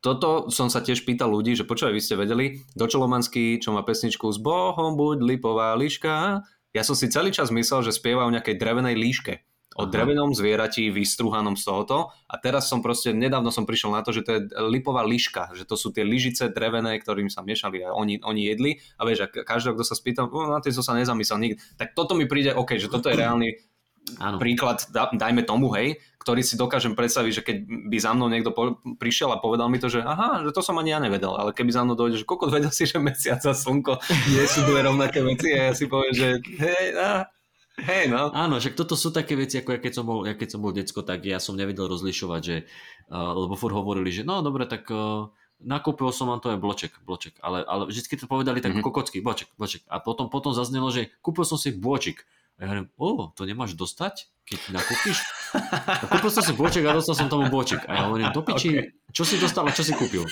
toto som sa tiež pýtal ľudí, že počúvaj, vy ste vedeli, Dočolomanský, čo má pesničku s Bohom buď lipová liška, ja som si celý čas myslel, že spieva o nejakej drevenej líške. O Aha. drevenom zvierati vystruhanom z tohoto. A teraz som proste, nedávno som prišiel na to, že to je lipová liška, že to sú tie lyžice drevené, ktorým sa miešali a oni, oni jedli. A vieš, a každého, kto sa spýta, no, na tie som sa nezamyslel nikdy. Tak toto mi príde, OK, že toto je reálny Áno. príklad, dajme tomu, hej, ktorý si dokážem predstaviť, že keď by za mnou niekto po, prišiel a povedal mi to, že aha, že to som ani ja nevedel, ale keby za mnou dojde, že koľko vedel si, že mesiac a slnko nie sú dve rovnaké veci a ja si poviem, že hej, á, Hej, no. Áno, že toto sú také veci, ako ja keď som bol, ja keď som bol decko, tak ja som nevedel rozlišovať, že, uh, lebo furt hovorili, že no dobre, tak uh, nakúpil som vám to aj bloček, bloček, ale, ale vždy to povedali tak mm-hmm. kokocky, bloček, bloček. A potom, potom zaznelo, že kúpil som si bloček. A ja hovorím, o, to nemáš dostať, keď nakúpiš? A kúpil som si boček a dostal som tomu boček. A ja hovorím, do piči, okay. čo si dostal a čo si kúpil?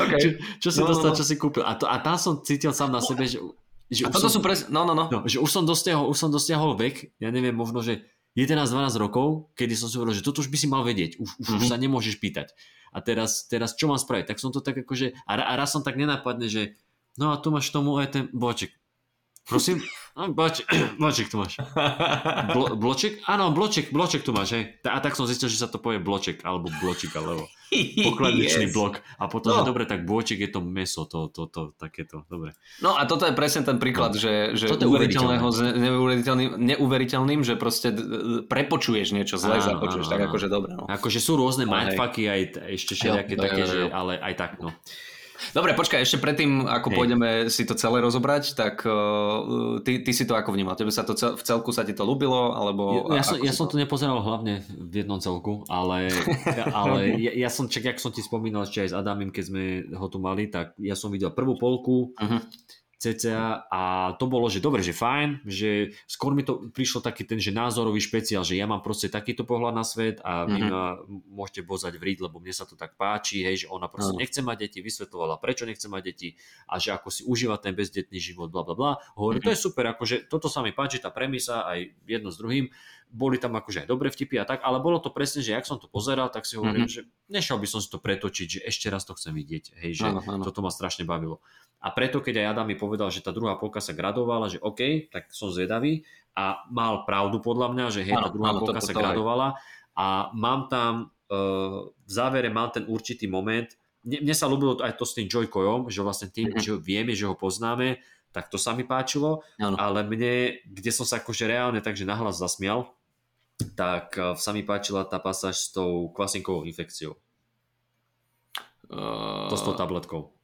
okay. čo, čo si no, dostal, no, no. čo si kúpil? A, to, a tam som cítil sám na sebe, že, že, a toto som, sú pres... no, no, no. no, že už som dosiahol, už som dosiahol vek, ja neviem, možno, že 11-12 rokov, kedy som si hovoril, že toto už by si mal vedieť, už, už, mm-hmm. už sa nemôžeš pýtať. A teraz, teraz čo mám spraviť? Tak som to tak akože, a, a raz som tak nenapadne, že no a tu máš tomu aj ten boček. Prosím? No, bloček, bloček tu máš. Blo, bloček? Áno, bloček, bloček tu máš, hej. A tak som zistil, že sa to povie bloček, alebo bločik, alebo pokladničný yes. blok. A potom, no. že dobre, tak bloček je to meso, to, to, to, takéto, dobre. No a toto je presne ten príklad, no. že, že uveriteľného s neuveriteľným, neuveriteľným, že proste prepočuješ niečo zle, áno, započuješ, áno, tak áno. akože dobre. No. Akože sú rôzne mindfucky, aj ešte všelijaké také, že, ale aj tak, no. Dobre, počkaj, ešte predtým, ako Hej. pôjdeme si to celé rozobrať, tak uh, ty, ty si to ako vnímal? Tebe sa to cel, v celku sa ti to ľúbilo? Alebo ja, ja, som, ja som to nepozeral hlavne v jednom celku, ale, ale ja, ja som, čak, jak som ti spomínal ešte aj s Adamim, keď sme ho tu mali, tak ja som videl prvú polku, uh-huh cca a to bolo, že dobre, že fajn, že skôr mi to prišlo taký ten, že názorový špeciál, že ja mám proste takýto pohľad na svet a vy mm-hmm. ma môžete bozať vriť, lebo mne sa to tak páči, hej, že ona proste mm. nechce mať deti, vysvetovala, prečo nechce mať deti a že ako si užíva ten bezdetný život, bla bla bla. Hovorím, mm-hmm. to je super, akože toto sa mi páči, tá premisa aj jedno s druhým, boli tam akože aj dobré vtipy a tak, ale bolo to presne, že ak som to pozeral, tak si hovorím, mm-hmm. že nešiel by som si to pretočiť, že ešte raz to chcem vidieť, hej, že ano, ano. toto ma strašne bavilo. A preto, keď aj Adam mi povedal, že tá druhá polka sa gradovala, že OK, tak som zvedavý a mal pravdu podľa mňa, že hej, tá druhá ano, polka to, to, sa to gradovala a mám tam, uh, v závere mám ten určitý moment, mne, sa ľúbilo aj to s tým Joykoyom, že vlastne tým, mm-hmm. že vieme, že ho poznáme, tak to sa mi páčilo, ano. ale mne, kde som sa akože reálne takže nahlas zasmial, tak uh, sa mi páčila tá pasáž s tou kvasinkovou infekciou. Uh... To s tou tabletkou.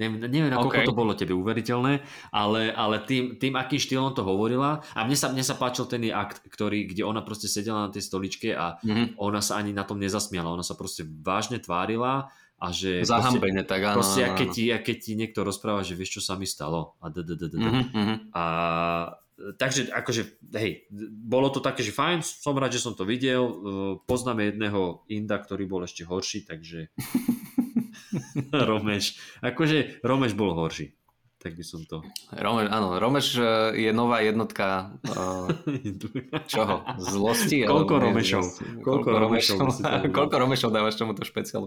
Neviem, neviem nakoľko okay. to bolo tebe uveriteľné, ale, ale tým, tým, akým štýlom to hovorila, a mne sa, mne sa páčil ten akt, ktorý, kde ona proste sedela na tej stoličke a mm-hmm. ona sa ani na tom nezasmiala, ona sa proste vážne tvárila a že... Zahambene, tak áno. Proste, keď ti, keď ti niekto rozpráva, že vieš, čo sa mi stalo a mm-hmm. A takže akože, hej, bolo to také, že fajn, som rád, že som to videl, poznáme jedného Inda, ktorý bol ešte horší, takže Romeš. Akože Romeš bol horší. Tak by som to... Romeš, áno, Romeš e, je nová jednotka uh, čoho? Zlosti? Koľko Romešov? Koľko, Romešov? Koľko Romešov dávaš tomuto špeciálu?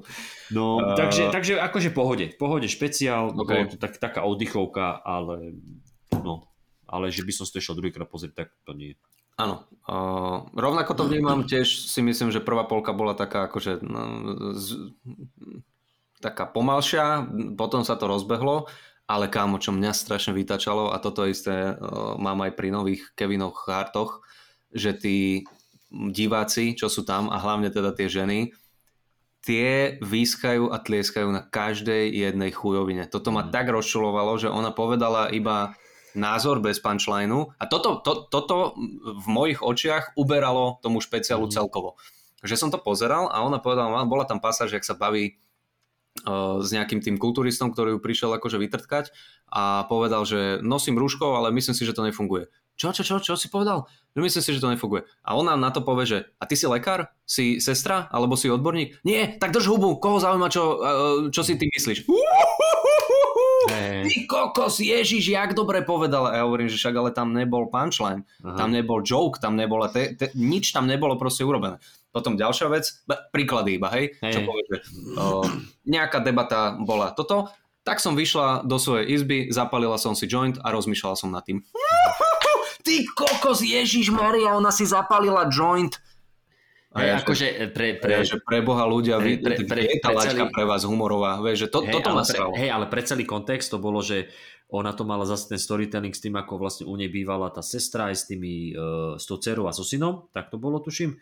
No, uh, takže, takže akože pohode. Pohode špeciál, okay. to tak, taká oddychovka, ale ale že by som si to išiel druhýkrát pozrieť, tak to nie. Áno. Uh, rovnako to vnímam tiež, si myslím, že prvá polka bola taká akože no, z, taká pomalšia, potom sa to rozbehlo, ale kámo, čo mňa strašne vytačalo a toto isté uh, mám aj pri nových Kevinoch Hartoch, že tí, diváci, čo sú tam a hlavne teda tie ženy, tie výskajú a tlieskajú na každej jednej chujovine. Toto ma mm. tak rozčulovalo, že ona povedala iba názor bez punchlineu a toto, to, toto v mojich očiach uberalo tomu špeciálu mm. celkovo. Že som to pozeral a ona povedala, bola tam pasáž, jak sa baví uh, s nejakým tým kulturistom, ktorý ju prišiel akože vytrtkať a povedal, že nosím rúško, ale myslím si, že to nefunguje. Čo, čo, čo, čo si povedal? No myslím si, že to nefunguje. A ona na to povie, že a ty si lekár? Si sestra? Alebo si odborník? Nie, tak drž hubu, koho zaujíma, čo, uh, čo si ty myslíš? Hey. Ty kokos, Ježiš, jak dobre povedal. A ja hovorím, že však ale tam nebol punchline, Aha. tam nebol joke, tam nebola, te, te, nič tam nebolo proste urobené. Potom ďalšia vec, príklady iba, hej, hey. čo povie, že uh, nejaká debata bola toto, tak som vyšla do svojej izby, zapalila som si joint a rozmýšľala som nad tým. Ty kokos, Ježiš Maria, ona si zapalila joint Hej, ja, akože pre, pre, že pre Boha ľudia, vy, pre, pre, je tá pre celý, pre vás humorová, vieš, že to, hej, toto ma Hej, ale pre celý kontext to bolo, že ona to mala zase ten storytelling s tým, ako vlastne u nej bývala tá sestra aj s tými, uh, s tou dcerou a so synom, tak to bolo, tuším,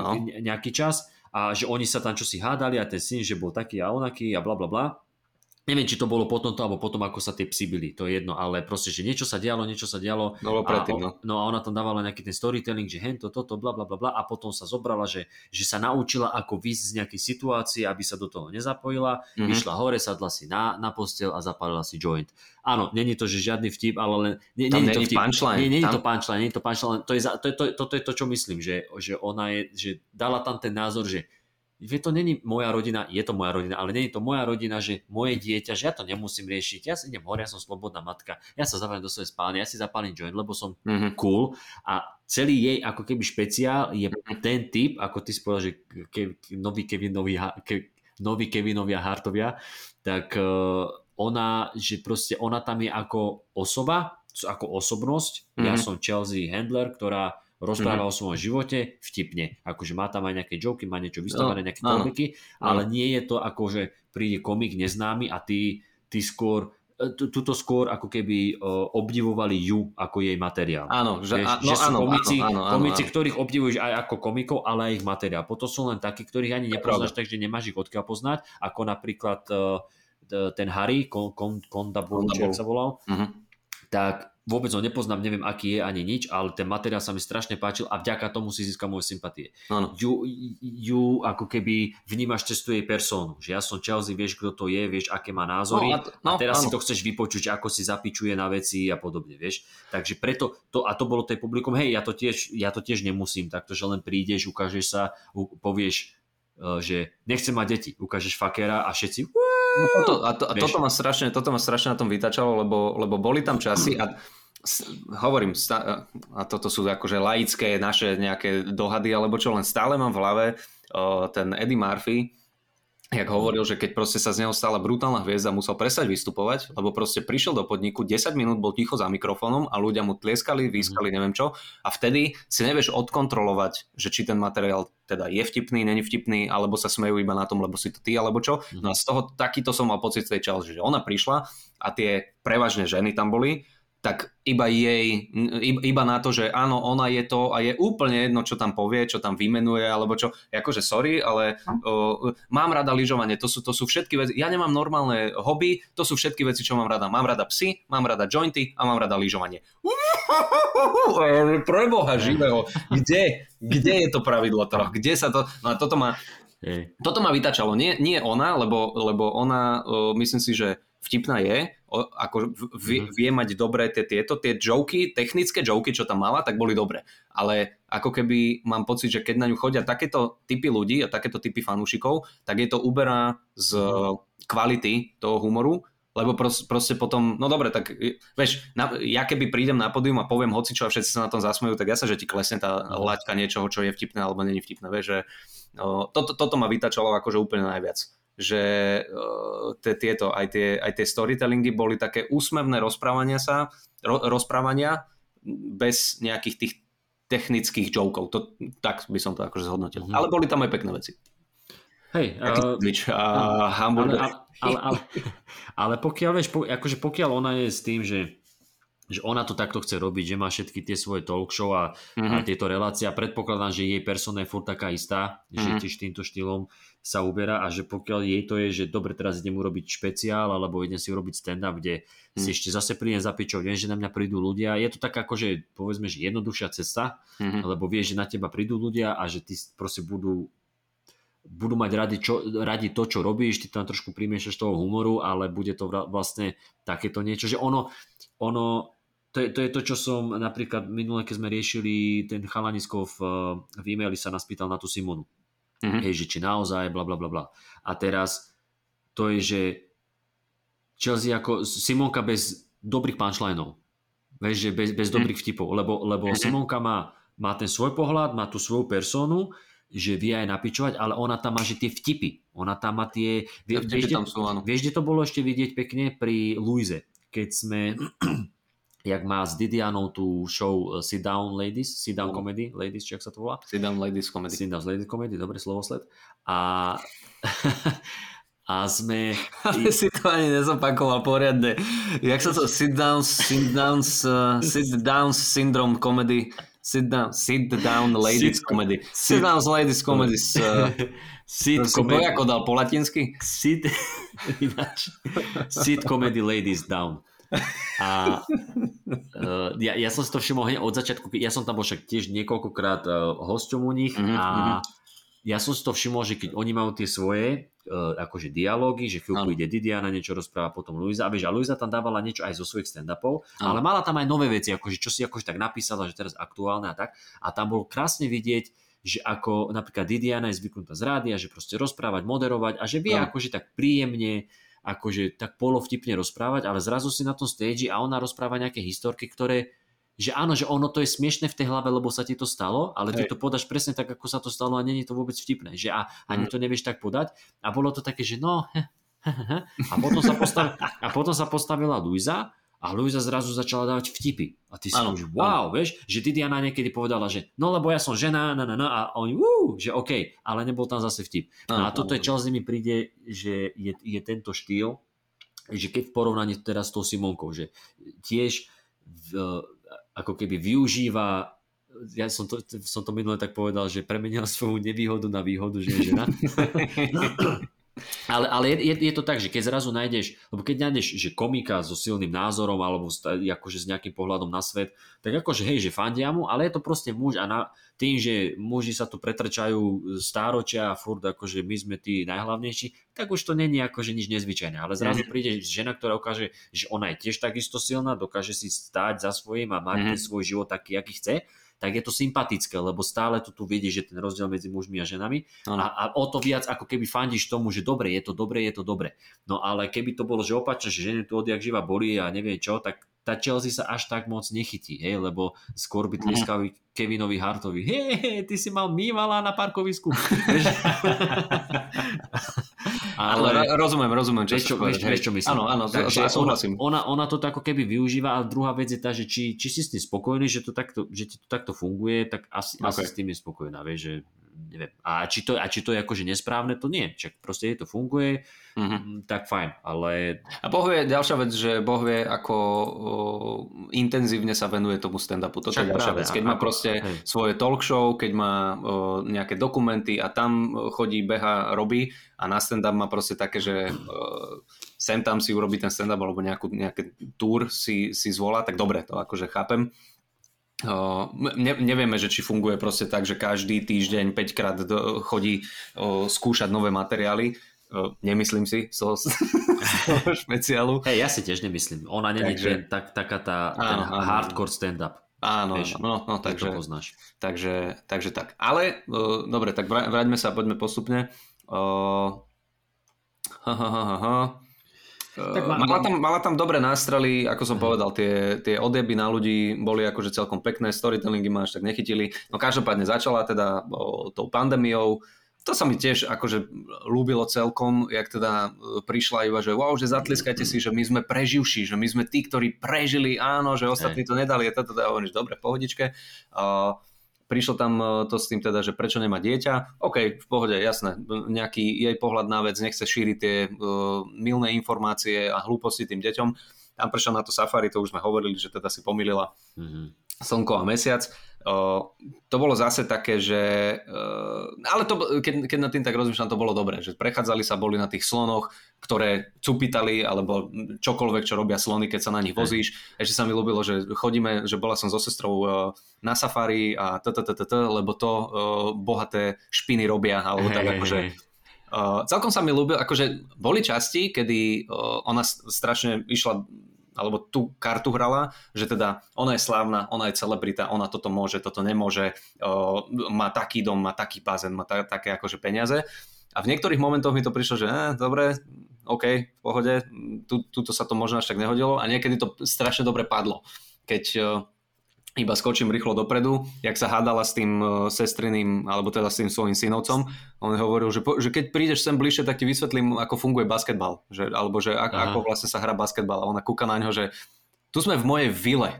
no. nejaký čas. A že oni sa tam čosi hádali a ten syn, že bol taký a onaký a bla bla bla Neviem, či to bolo potom to, alebo potom, ako sa tie psy byli, to je jedno, ale proste, že niečo sa dialo, niečo sa dialo. No, predtým, no. no a ona tam dávala nejaký ten storytelling, že hento, toto, bla, bla, bla, bla a potom sa zobrala, že, že sa naučila, ako výsť z nejakej situácie, aby sa do toho nezapojila, mm-hmm. vyšla hore, sadla si na, na postel a zapálila si joint. Áno, není to, že žiadny vtip, ale len... Nie, tam není to vtip. punchline. Nie, není tam... to punchline, není to punchline, to je, to, je, to, to, to je to, čo myslím, že, že ona je, že dala tam ten názor, že že to není moja rodina, je to moja rodina, ale není to moja rodina, že moje dieťa, že ja to nemusím riešiť, ja si idem hore, ja som slobodná matka, ja sa zavriem do svojej spálne, ja si zapálim joint, lebo som mm-hmm. cool a celý jej ako keby špeciál je mm-hmm. ten typ, ako ty si povedal, že ke, nový Kevinovi, ke, nový Kevinovia Hartovia, tak uh, ona, že proste ona tam je ako osoba, ako osobnosť, mm-hmm. ja som Chelsea Handler, ktorá rozpráva mm-hmm. o svojom živote vtipne. Akože má tam aj nejaké joky, má niečo vystavené, no, nejaké komiky, ale nie je to ako, že príde komik neznámy a ty, ty skôr e, tuto skôr ako keby uh, obdivovali ju ako jej materiál. Áno, že, Vieš, a, no, že sú áno, komici, áno, áno, komici áno. ktorých obdivuješ aj ako komikov, ale aj ich materiál. Potom sú len takí, ktorých ani nepoznáš, takže nemáš ich odkiaľ poznať, ako napríklad uh, ten Harry, Konda Bull, sa volal, uh-huh. tak vôbec ho nepoznám, neviem aký je ani nič, ale ten materiál sa mi strašne páčil a vďaka tomu si získal moje sympatie. Ano. Ju, ju ako keby vnímaš cez jej persónu, že ja som Chelsea, vieš kto to je, vieš aké má názory no, a, no, a teraz ano. si to chceš vypočuť, ako si zapičuje na veci a podobne, vieš. Takže preto, to, a to bolo tej publikum, hej, ja to tiež, ja to tiež nemusím, takto, že len prídeš, ukážeš sa, povieš, e, že nechcem mať deti, ukážeš fakera a všetci No toto, a, to, a toto, ma strašne, toto ma strašne na tom vytačalo, lebo, lebo boli tam časy a hovorím, a toto sú akože laické naše nejaké dohady, alebo čo len stále mám v hlave ten Eddie Murphy, jak hovoril, že keď proste sa z neho stala brutálna hviezda, musel prestať vystupovať, lebo proste prišiel do podniku, 10 minút bol ticho za mikrofónom a ľudia mu tlieskali, výskali, neviem čo. A vtedy si nevieš odkontrolovať, že či ten materiál teda je vtipný, není vtipný, alebo sa smejú iba na tom, lebo si to ty, alebo čo. No a z toho takýto som mal pocit tej challenge, že ona prišla a tie prevažne ženy tam boli tak iba jej, iba na to, že áno, ona je to a je úplne jedno, čo tam povie, čo tam vymenuje, alebo čo, akože sorry, ale uh, mám rada lyžovanie, to sú, to sú všetky veci, ja nemám normálne hobby, to sú všetky veci, čo mám rada. Mám rada psy, mám rada jointy a mám rada lyžovanie. Preboha živého, kde, kde je to pravidlo toho, kde sa to, no a toto ma, toto ma vytačalo, nie, nie ona, lebo, lebo ona, uh, myslím si, že vtipná je, ako vie, mm. vie mať dobré tie tieto, tie joky, technické joky, čo tam mala, tak boli dobré. Ale ako keby mám pocit, že keď na ňu chodia takéto typy ľudí a takéto typy fanúšikov, tak je to uberá z mm. kvality toho humoru, lebo proste, proste potom, no dobre, tak vieš, na, ja keby prídem na pódium a poviem hoci čo a všetci sa na tom zasmejú, tak ja sa, že ti klesne tá mhm. laťka niečoho, čo je vtipné alebo není vtipné, vieš, že no, toto, toto ma vytačalo akože úplne najviac že uh, tieto, aj tie, aj tie storytellingy boli také úsmevné rozprávania sa, ro, rozprávania bez nejakých tých technických jokov. To, tak by som to akože zhodnotil. Mm-hmm. Ale boli tam aj pekné veci. Hej, uh, a hamburger. Ale, ale, ale, ale pokiaľ, vieš, po, akože pokiaľ ona je s tým, že že ona to takto chce robiť, že má všetky tie svoje talk show a, mm-hmm. a mhm. tieto relácie a predpokladám, že jej persona je furt taká istá, že mm-hmm. tiež týmto štýlom sa uberá a že pokiaľ jej to je, že dobre, teraz idem urobiť špeciál alebo idem si urobiť stand-up, kde mm-hmm. si ešte zase prídem za pičou, viem, že na mňa prídu ľudia, je to tak ako, že povedzme, že jednoduchšia cesta, mm-hmm. lebo vieš, že na teba prídu ľudia a že ty proste budú budú mať radi, čo, radi to, čo robíš, ty tam trošku primiešaš toho humoru, ale bude to vlastne takéto niečo, že ono, ono to je, to je to, čo som napríklad minule, keď sme riešili ten chalanisko v, v e-maili sa nás pýtal na tú Simonu. Mm-hmm. Hej, že či naozaj, bla bla bla bla. A teraz to je, že Chelsea ako Simonka bez dobrých punchlineov. Vieš, že bez, bez mm-hmm. dobrých vtipov. Lebo, lebo mm-hmm. Simonka má, má ten svoj pohľad, má tú svoju personu, že vie aj napičovať, ale ona tam má že tie vtipy. Ona tam má tie... Vie, vieš, tam sú, vieš, kde to bolo ešte vidieť pekne pri Luize, keď sme jak má s Didianou tú show uh, Sit Down Ladies, Sit Down Comedy, Ladies, či ak sa to volá? Sit Down Ladies Comedy. Sit Down Ladies Comedy, dobre slovosled. A, a sme... Ale si to ani nezopakoval poriadne. Jak sa to Sit Down, Sit Down, uh, Sit Down Syndrome Comedy, Sit Down, Sit Down Ladies sit, Comedy. Sit, sit Down Ladies Comedy. Uh, sit comedy. ako dal po latinsky? Sit, sit Comedy Ladies Down. A uh, ja, ja som si to všimol hneď od začiatku, ja som tam bol však tiež niekoľkokrát uh, hosťom u nich mm-hmm. a mhm. ja som si to všimol, že keď oni majú tie svoje uh, akože dialógy, že chvíľku ide Didiana, niečo rozpráva, potom Luisa, a vieš, a Luisa tam dávala niečo aj zo svojich stand-upov, ale mala tam aj nové veci, akože čo si akože tak napísala, že teraz aktuálne a tak. A tam bolo krásne vidieť, že ako napríklad Didiana je zvyknutá z rádia, že proste rozprávať, moderovať a že vie no. akože tak príjemne akože tak polovtipne rozprávať, ale zrazu si na tom stage a ona rozpráva nejaké historky, ktoré že áno, že ono to je smiešne v tej hlave, lebo sa ti to stalo, ale Hej. ty to podáš presne tak, ako sa to stalo a není to vôbec vtipné, že a ani mm. to nevieš tak podať a bolo to také, že no, a potom sa, postav, a potom sa postavila Luisa a Luisa zrazu začala dávať vtipy. A ty si ano, už, wow, ano. vieš, že Didiana niekedy povedala, že no lebo ja som žena, na, na, na, a oni, uh, že OK, ale nebol tam zase vtip. No a toto je Chelsea mi príde, že je, je tento štýl, že keď v porovnaní teraz s tou Simonkou, že tiež v, ako keby využíva ja som to, som to minule tak povedal, že premenila svoju nevýhodu na výhodu, že je žena. Ale, ale je, je, to tak, že keď zrazu nájdeš, lebo keď nájdeš, že komika so silným názorom alebo akože s nejakým pohľadom na svet, tak akože hej, že fandia mu, ale je to proste muž a na, tým, že muži sa tu pretrčajú stáročia a furt akože my sme tí najhlavnejší, tak už to není akože nič nezvyčajné. Ale zrazu mhm. príde žena, ktorá ukáže, že ona je tiež takisto silná, dokáže si stáť za svojím a mať mm-hmm. svoj život taký, aký chce tak je to sympatické, lebo stále tu, tu vidíš, že ten rozdiel medzi mužmi a ženami a, a o to viac ako keby fandíš tomu, že dobre, je to dobre, je to dobre. No ale keby to bolo, že opačne, že ženy tu odjak živa boli a nevie čo, tak tá Chelsea sa až tak moc nechytí, hej, lebo skôr by tliskali Kevinovi Hartovi, hej, hej, ty si mal mývala na parkovisku. ale, ale rozumiem, rozumiem, čo, vieš, čo, vieš, vieš, čo myslím. Áno, áno, Takže ja súhlasím. Ona, ona to ako keby využíva, ale druhá vec je tá, že či, či si s tým spokojný, že, to takto, že ti to takto funguje, tak asi, okay. asi s tým je spokojná, vieš, že neviem. A či to, a či to je akože nesprávne, to nie. Čak proste je to funguje, mm-hmm. tak fajn, ale... A Boh vie, ďalšia vec, že Boh vie, ako o, intenzívne sa venuje tomu stand-upu. Toto je ďalšia vec. Keď má proste hej. svoje talk show, keď má o, nejaké dokumenty a tam chodí, beha, robí a na stand-up má proste také, že o, sem tam si urobí ten stand-up alebo nejakú, nejaký tour si, si zvolá, tak dobre, to akože chápem ne, nevieme, že či funguje proste tak, že každý týždeň 5 krát do, chodí o, skúšať nové materiály. O, nemyslím si z toho, z toho špeciálu. Hej, ja si tiež nemyslím. Ona nie je tak, taká tá áno, áno, hardcore stand-up. Áno, Vieš, no, no takže, to poznáš. Takže, takže tak. Ale, o, dobre, tak vráťme sa, poďme postupne. O, ha, ha, ha, ha. Tak má, mala, tam, mala tam dobré nástrely, ako som povedal, tie, tie odjeby na ľudí boli akože celkom pekné, storytellingy ma až tak nechytili. No každopádne začala teda o, tou pandémiou, to sa mi tiež akože ľúbilo celkom, jak teda e, prišla iba, že wow, že zatliskajte si, že my sme preživší, že my sme tí, ktorí prežili, áno, že ostatní to nedali, a teda hovoríš, dobre, pohodičke. Uh, Prišlo tam e, to s tým teda, že prečo nemá dieťa. OK, v pohode, jasné. Nejaký jej pohľad na vec, nechce šíriť tie uh, milné informácie a hlúposti tým deťom. tam prešiel na to safari, to už sme hovorili, že teda si pomýlila mm-hmm. slnko a mesiac. To bolo zase také, že... Uh, ale to, keď, keď nad tým tak rozmýšľam, to bolo dobré, že prechádzali sa, boli na tých slonoch, ktoré cupitali, alebo čokoľvek, čo robia slony, keď sa na nich vozíš. Ešte sa mi ľúbilo, že chodíme, že bola som so sestrou uh, na safari a t, lebo to uh, bohaté špiny robia, alebo tak akože... Uh, celkom sa mi ľúbil, akože boli časti, kedy uh, ona strašne išla alebo tú kartu hrala, že teda ona je slávna, ona je celebrita, ona toto môže, toto nemôže, uh, má taký dom, má taký bazén, má ta, také akože peniaze. A v niektorých momentoch mi to prišlo, že eh, dobre, OK, v pohode, tu, tuto sa to možno až tak nehodilo a niekedy to strašne dobre padlo. Keď iba skočím rýchlo dopredu, jak sa hádala s tým uh, sestriným, alebo teda s tým svojím synovcom, on hovoril, že, po, že keď prídeš sem bližšie, tak ti vysvetlím, ako funguje basketbal, že, alebo že ak, ako vlastne sa hrá basketbal a ona kúka na ňo, že tu sme v mojej vile,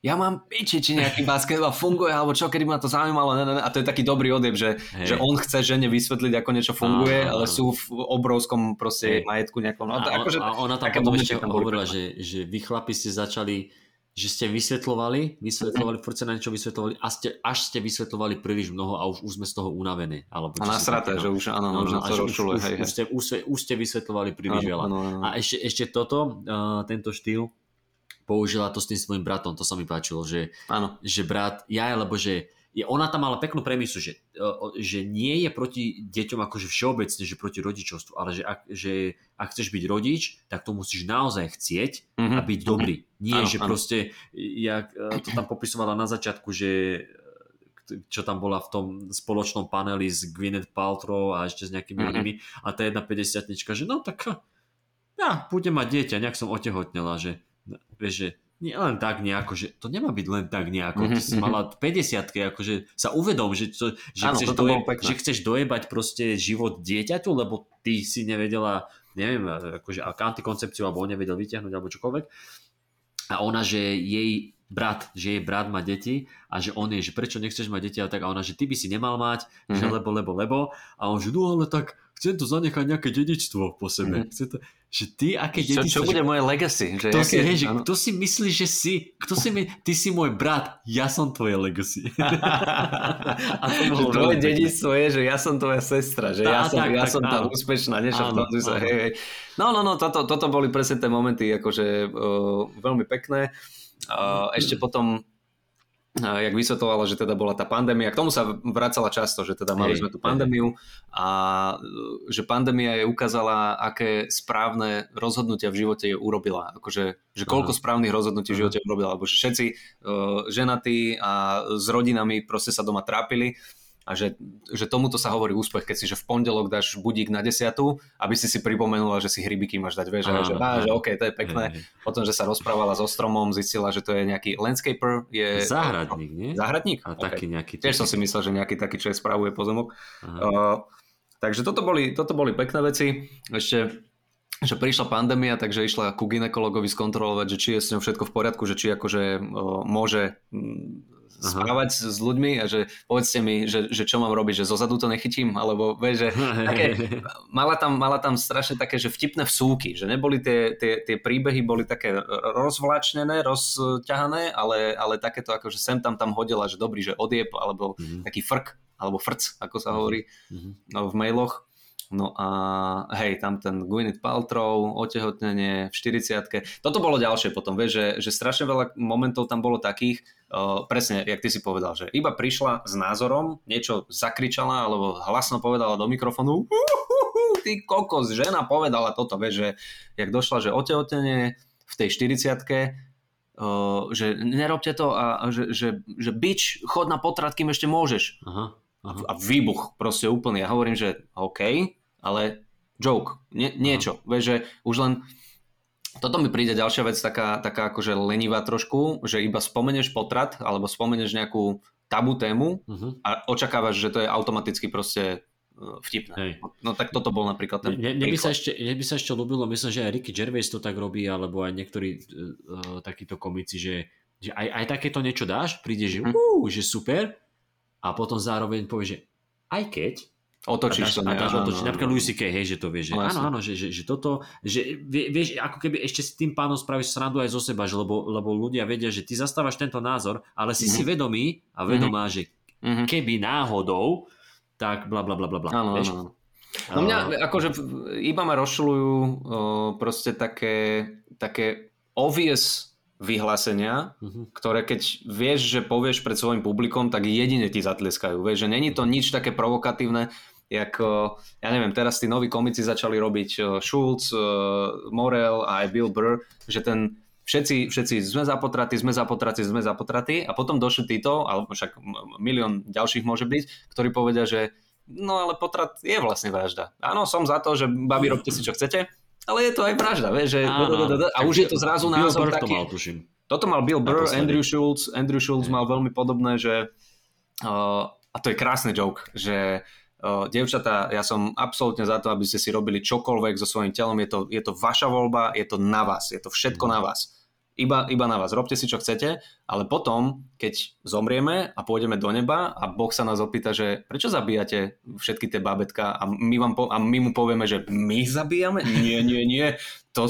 ja mám piči, či nejaký basketbal funguje, alebo čo, kedy ma to zaujímalo. Ne, ne, ne. A to je taký dobrý odjeb, že, že on chce žene vysvetliť, ako niečo funguje, Aha. ale sú v obrovskom proste hey. majetku nejakom. No, a, akože, a ona tam potom ešte hovorila, že, že vy chlapi ste začali že ste vysvetlovali, vysvetlovali, furt sa na niečo vysvetlovali a ste, až ste vysvetlovali príliš mnoho a už, už sme z toho unavení. Alebo a nasraté, že už áno, no, no, už, už, hej, už, ste, už, ste, už ste vysvetlovali príliš áno, veľa. Áno, áno. A ešte, ešte toto, uh, tento štýl, použila to s tým svojim bratom, to sa mi páčilo, že, áno. že brat, ja, lebo že je, ona tam mala peknú premisu, že, že nie je proti deťom akože všeobecne, že proti rodičovstvu, ale že ak, že ak chceš byť rodič, tak to musíš naozaj chcieť mm-hmm. a byť dobrý. Nie, ano, že ano. proste, jak e, to tam popisovala na začiatku, že e, čo tam bola v tom spoločnom paneli s Gwyneth Paltrow a ešte s nejakými mm-hmm. inými a tá jedna 50 že no tak ja budem mať dieťa, nejak som otehotnela, že vieš, že nie len tak nejako, že to nemá byť len tak nejako. Ty si mala 50 akože sa uvedom, že, to, že, Áno, chceš doje, že chceš dojebať proste život dieťaťu, lebo ty si nevedela, neviem, akože antikoncepciu, alebo on nevedel vyťahnuť, alebo čokoľvek. A ona, že jej brat, že jej brat má deti a že on je, že prečo nechceš mať deti a tak a ona, že ty by si nemal mať, mm-hmm. že lebo, lebo, lebo a on, že no ale tak chcem to zanechať nejaké dedičstvo po sebe. Mm-hmm. to, že ty, aké čo, dedičstvo... Čo bude moje legacy? Že kto, si, hej, že, kto si myslí, že si... Kto si my, ty si môj brat, ja som tvoje legacy. a to bolo tvoje dedičstvo je, že ja som tvoja sestra, že tá, ja som, tak, ja tak, som tá úspešná, nie? Áno, sa, hej, hej. No, no, no, toto, toto boli presne tie momenty, akože uh, veľmi pekné. Uh, ešte potom jak vysvetovala, že teda bola tá pandémia. K tomu sa vracala často, že teda mali sme tú pandémiu a e, že pandémia je ukázala, aké správne rozhodnutia v živote je urobila. Akože, že koľko Aha. správnych rozhodnutí v živote urobila. Lebo že všetci uh, ženatí a s rodinami proste sa doma trápili a že, že tomuto sa hovorí úspech, keď si že v pondelok dáš budík na desiatu, aby si si pripomenula, že si hrybiky máš dať, vieš, že, á, že OK, to je pekné. Hej. Potom, že sa rozprávala so stromom, zistila, že to je nejaký landscaper. Je... Záhradník, nie? Záhradník? A okay. taký nejaký... Tiež som si myslel, že nejaký taký, čo je spravuje pozemok. Uh, takže toto boli, toto boli pekné veci. Ešte že prišla pandémia, takže išla ku ginekologovi skontrolovať, že či je s ňou všetko v poriadku, že či akože o, môže správať s ľuďmi a že povedzte mi, že, že čo mám robiť, že zozadu to nechytím, alebo vieš, že také, mala, tam, mala tam strašne také, že vtipné vsúky, že neboli tie, tie, tie príbehy, boli také rozvlačnené, rozťahané, ale, ale takéto ako, že sem tam tam hodila, že dobrý, že odieb, alebo mm-hmm. taký frk, alebo frc, ako sa hovorí mm-hmm. no, v mailoch. No a hej, tam ten Gwyneth Paltrow, otehotnenie v 40 Toto bolo ďalšie potom, vieš, že, že strašne veľa momentov tam bolo takých, uh, presne, jak ty si povedal, že iba prišla s názorom, niečo zakričala alebo hlasno povedala do mikrofónu, ty kokos, žena povedala toto, vieš, že jak došla, že otehotenie v tej 40 Uh, že nerobte to a, a že, že, že bič, chod na potrat, kým ešte môžeš. Aha, aha. A výbuch proste úplný. Ja hovorím, že OK, ale joke, nie, niečo. Vieš, že už len toto mi príde ďalšia vec, taká, taká akože lenivá trošku, že iba spomeneš potrat alebo spomeneš nejakú tabu tému uh-huh. a očakávaš, že to je automaticky proste e, vtipné. Hej. No tak toto bol napríklad ten Mne, by sa ešte, mne by sa ešte ľúbilo, myslím, že aj Ricky Gervais to tak robí, alebo aj niektorí uh, takíto komici, že, že aj, aj takéto niečo dáš, príde, že, uh, že super a potom zároveň povie, že aj keď Otočíš to. Dáš otočiť. Napríklad Louis C.K., hej, že to vieš, že no, áno, áno, že, že, že toto, že vieš, ako keby ešte s tým pánom spravíš srandu aj zo seba, že lebo, lebo ľudia vedia, že ty zastávaš tento názor, ale si mm-hmm. si vedomý a vedomá, mm-hmm. že mm-hmm. keby náhodou, tak bla bla bla bla bla. Áno, áno. No mňa akože iba ma rozšľujú proste také, také obvious vyhlásenia, uh-huh. ktoré keď vieš, že povieš pred svojim publikom, tak jedine ti zatleskajú. Vieš, že není to nič také provokatívne, ako, ja neviem, teraz tí noví komici začali robiť uh, Schulz, uh, Morel a aj Bill Burr, že ten všetci, všetci sme zapotratí, sme zapotratí, sme zapotratí a potom došli títo, alebo však milión ďalších môže byť, ktorí povedia, že no ale potrat je vlastne vražda. Áno, som za to, že babi robte si čo chcete, ale je to aj vražda, vieš, že áno, a už je to zrazu názor taký. To mal, tuším. Toto mal Bill Burr, Andrew Schultz, Andrew Schultz mal veľmi podobné, že uh, a to je krásny joke, že uh, devčatá, ja som absolútne za to, aby ste si robili čokoľvek so svojím telom, je to, je to vaša voľba, je to na vás, je to všetko mm. na vás iba, iba na vás, robte si čo chcete, ale potom, keď zomrieme a pôjdeme do neba a Boh sa nás opýta, že prečo zabíjate všetky tie babetka a my, vám po, a my mu povieme, že my zabíjame? Nie, nie, nie, to,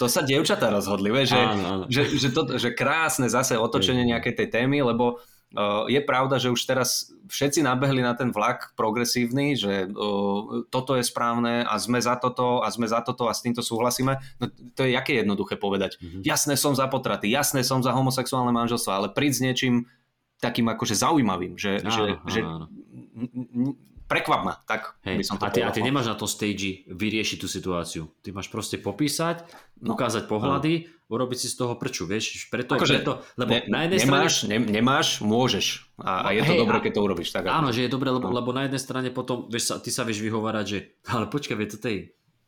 to sa dievčatá rozhodli, že, áno, áno. Že, že, to, že krásne zase otočenie nejakej tej témy, lebo je pravda, že už teraz všetci nabehli na ten vlak progresívny, že uh, toto je správne a sme za toto a sme za toto a s týmto súhlasíme. No to je jaké jednoduché povedať. Mm-hmm. Jasné som za potraty, jasné som za homosexuálne manželstvo, ale príď s niečím takým akože zaujímavým, že, áno, že, áno, že. Prekvap ma, tak Hej, by som to a ty, a ty nemáš na tom stage vyriešiť tú situáciu. Ty máš proste popísať, no, ukázať pohľady, áno urobiť si z toho prču, vieš, preto, akože preto lebo ne, na jednej nemáš, strane... Ne, nemáš, môžeš a, a je to hej, dobré, keď to urobíš. Tak áno, že je dobré, lebo, no. lebo na jednej strane potom, vieš, sa, ty sa vieš vyhovárať, že ale počkaj, vie to tej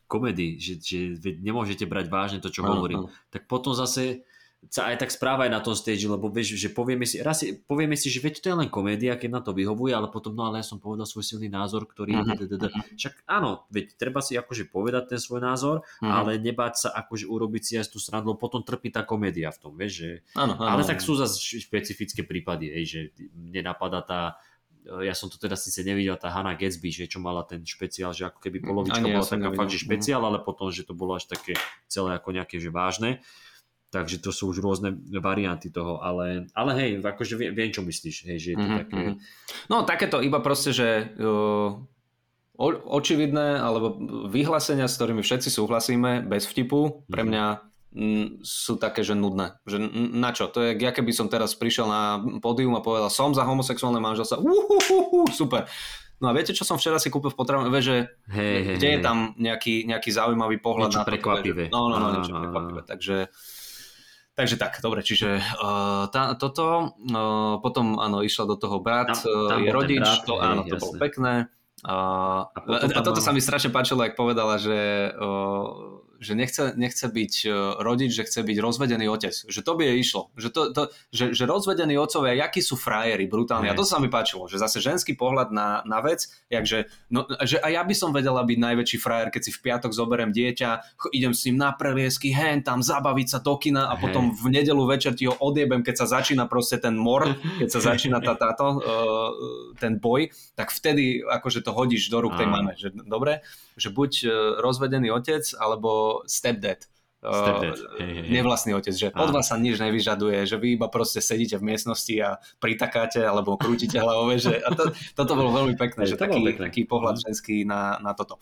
komedii, že, že nemôžete brať vážne to, čo áno, hovorím. Áno. Tak potom zase sa aj tak správaj na tom stage, lebo vieš, že povieme si, raz si, povieme si, že veď to je len komédia, keď na to vyhovuje, ale potom, no ale ja som povedal svoj silný názor, ktorý... Uh-huh. Však áno, veď treba si akože povedať ten svoj názor, uh-huh. ale nebáť sa akože urobiť si aj tú lebo potom trpí tá komédia v tom, vieš, že... Áno, áno, ale tak sú zase špecifické prípady, hej, že mne napadá tá ja som to teda síce nevidel, tá Hannah Gatsby, že čo mala ten špeciál, že ako keby polovička bola ja taká fakt, že špeciál, ale potom, že to bolo až také celé ako nejaké, že vážne. Takže to sú už rôzne varianty toho, ale, ale hej, akože viem, viem čo myslíš, hej, že je to mm-hmm. také... Mhm. No takéto iba proste, že uh, očividné, alebo vyhlásenia, s ktorými všetci súhlasíme, bez vtipu, pre mhm. mňa mm, sú také, že nudné. Že na čo? To je, ja keby som teraz prišiel na pódium a povedal, som za homosexuálne manželstvo, uhuhuhu, super. No a viete, čo som včera si kúpil v potravine? Že hey, hey, kde hey. je tam nejaký, nejaký zaujímavý pohľad niečo na to? prekvapivé. No, no, no, niečo prekvapivé. Takže Takže tak, dobre, čiže uh, tá, toto, uh, potom áno, išla do toho brat, tam, tam je rodič, brat, to, áno, to bolo pekné. Uh, a, a toto sa mi strašne páčilo, ak povedala, že uh, že nechce, nechce byť e, rodič, že chce byť rozvedený otec. Že to by jej išlo. Že, to, to, že, že rozvedení otcovia, jakí sú frajeri, brutálni. A to sa mi páčilo, že zase ženský pohľad na, na vec, jakže, no, že a ja by som vedela byť najväčší frajer, keď si v piatok zoberiem dieťa, idem s ním na preliesky, hen tam, zabaviť sa do kina a potom v nedelu večer ti ho odjebem, keď sa začína proste ten mor, keď sa začína tá, táto, uh, ten boj, tak vtedy akože to hodíš do rúk tej mame. Že, dobre, že buď uh, rozvedený otec, alebo stepdad. Stepdad. Hej, hej. Nevlastný otec, že od vás sa nič nevyžaduje, že vy iba proste sedíte v miestnosti a pritakáte alebo krútite hlavou, že a to, toto bolo veľmi pekné, že taký, pekné. taký pohľad mhm. ženský na, na toto.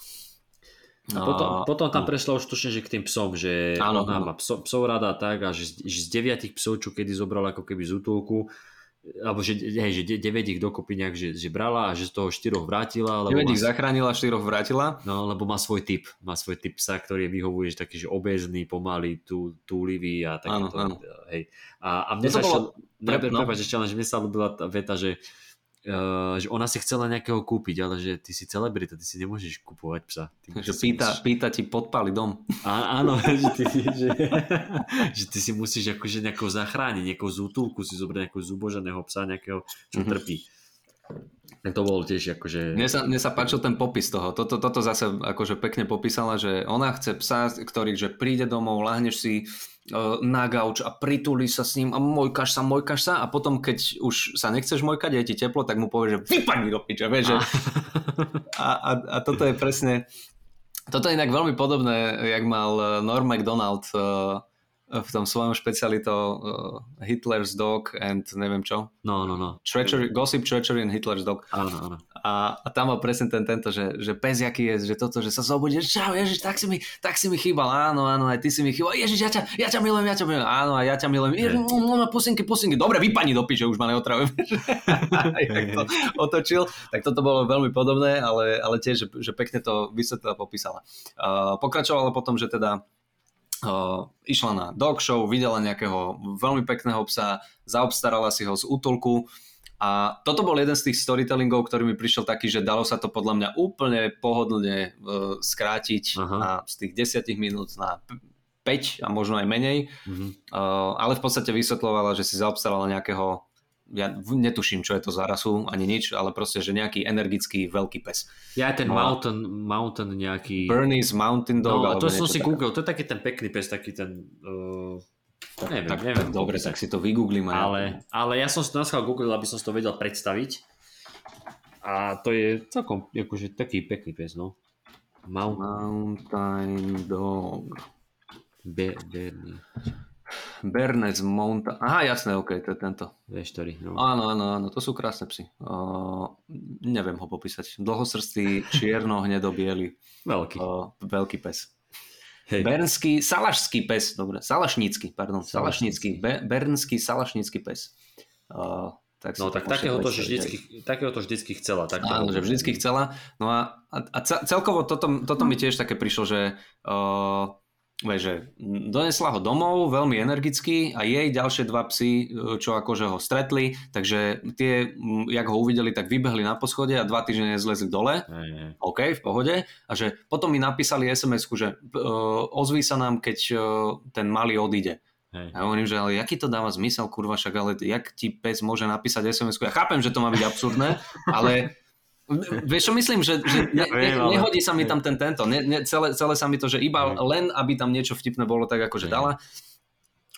A potom, potom tam prešla už tušne, že k tým psom, že áno, ona má psov, psov rada tak a že, že z deviatich psov, čo kedy zobral ako keby z útulku, alebo že, hej, že 9 ich dokopy nejak, že, že brala a že z toho 4 vrátila. 9 ich má... zachránila, 4 vrátila. No, lebo má svoj typ. Má svoj typ psa, ktorý je vyhovuje, že taký, že obezný, pomalý, tú, túlivý a takýto. Áno, áno. Hej. A, a mne no sa bolo... ešte, no. ešte len, že mne sa ľúbila tá veta, že Uh, že ona si chcela nejakého kúpiť, ale že ty si celebrita, ty si nemôžeš kúpovať psa. Ty že pýta, musíš... pýta ti podpali dom. Á, áno, že ty, že, že ty si musíš akože nejakého zachrániť, nejakého z útulku si zobrať nejakého zuboženého psa, nejakého, čo mm-hmm. trpí. To bolo tiež akože... Mne sa, mne sa páčil ten popis toho. Toto, toto zase akože pekne popísala, že ona chce psa, ktorý že príde domov, láhneš si uh, na gauč a prituli sa s ním a mojkaš sa, mojkaš sa a potom keď už sa nechceš mojkať, je ti teplo, tak mu povie, že vypadni do piče, vieš, že... A, a, a toto je presne... Toto je inak veľmi podobné, jak mal Norm MacDonald uh, v tom svojom špecialito uh, Hitler's Dog and neviem čo. No, no, no. Treachery, Gossip, Treachery and Hitler's Dog. Áno, áno. A, a tam mal presne ten, tento, že, že pes jaký je, že toto, že sa zobudíš, čau, Ježiš, tak si mi, tak si mi chýbal, áno, áno, aj ty si mi chýbal, Ježiš, ja ťa, ja ťa milujem, ja ťa milujem, áno, a ja ťa milujem, Ježiš, no, pusinky, pusinky, dobre, vypani do piče, už ma neotravujem. to otočil, tak toto bolo veľmi podobné, ale, ale tiež, že, že pekne to vysvetlila, popísala. Uh, pokračovala potom, že teda Uh, išla na dog show, videla nejakého veľmi pekného psa, zaobstarala si ho z útulku a toto bol jeden z tých storytellingov, ktorý mi prišiel taký, že dalo sa to podľa mňa úplne pohodlne uh, skrátiť Aha. na, z tých 10 minút na 5 a možno aj menej, uh-huh. uh, ale v podstate vysvetlovala, že si zaobstarala nejakého ja netuším, čo je to za rasu, ani nič, ale proste, že nejaký energický veľký pes. Ja ten no, mountain, mountain nejaký... Bernese Mountain Dog. No, to som si googlil, to je taký ten pekný pes, taký ten... Uh... Tak, neviem, tak, neviem, tak dobre, tak si to vygooglím. Ale, ale ja som si to naschal googlil, aby som si to vedel predstaviť. A to je celkom akože taký pekný pes, no. Mount... Mountain Dog. Be, berný. Bernec Monta. Aha, jasné, ok, to je tento. Vieš, ktorý, no. Áno, áno, áno, to sú krásne psy. Uh, neviem ho popísať. Dlhosrstý, čierno, hnedo, biely. Veľký. Uh, veľký pes. Hej. Bernský, salašský pes, dobre, salašnícky, pardon, salašnícky, be, bernský salašnícky pes. Uh, tak no tak takého to, vždycky, takého to vždycky chcela. Tak Áno, že vždycky chcela. No a, a, a celkovo toto, toto mi tiež také prišlo, že uh, že donesla ho domov, veľmi energický a jej ďalšie dva psy, čo akože ho stretli, takže tie, jak ho uvideli, tak vybehli na poschode a dva týždne zlezli dole. Aj, OK, v pohode. A že potom mi napísali sms že uh, ozví sa nám, keď uh, ten malý odíde. Hej. Ja hovorím, že ale jaký to dáva zmysel, kurva, však ale jak ti pes môže napísať sms Ja chápem, že to má byť absurdné, ale Vieš čo myslím, že, že ne, ne, nehodí sa mi tam ten tento, ne, ne, celé, celé sa mi to, že iba len, aby tam niečo vtipné bolo tak, ako že dala.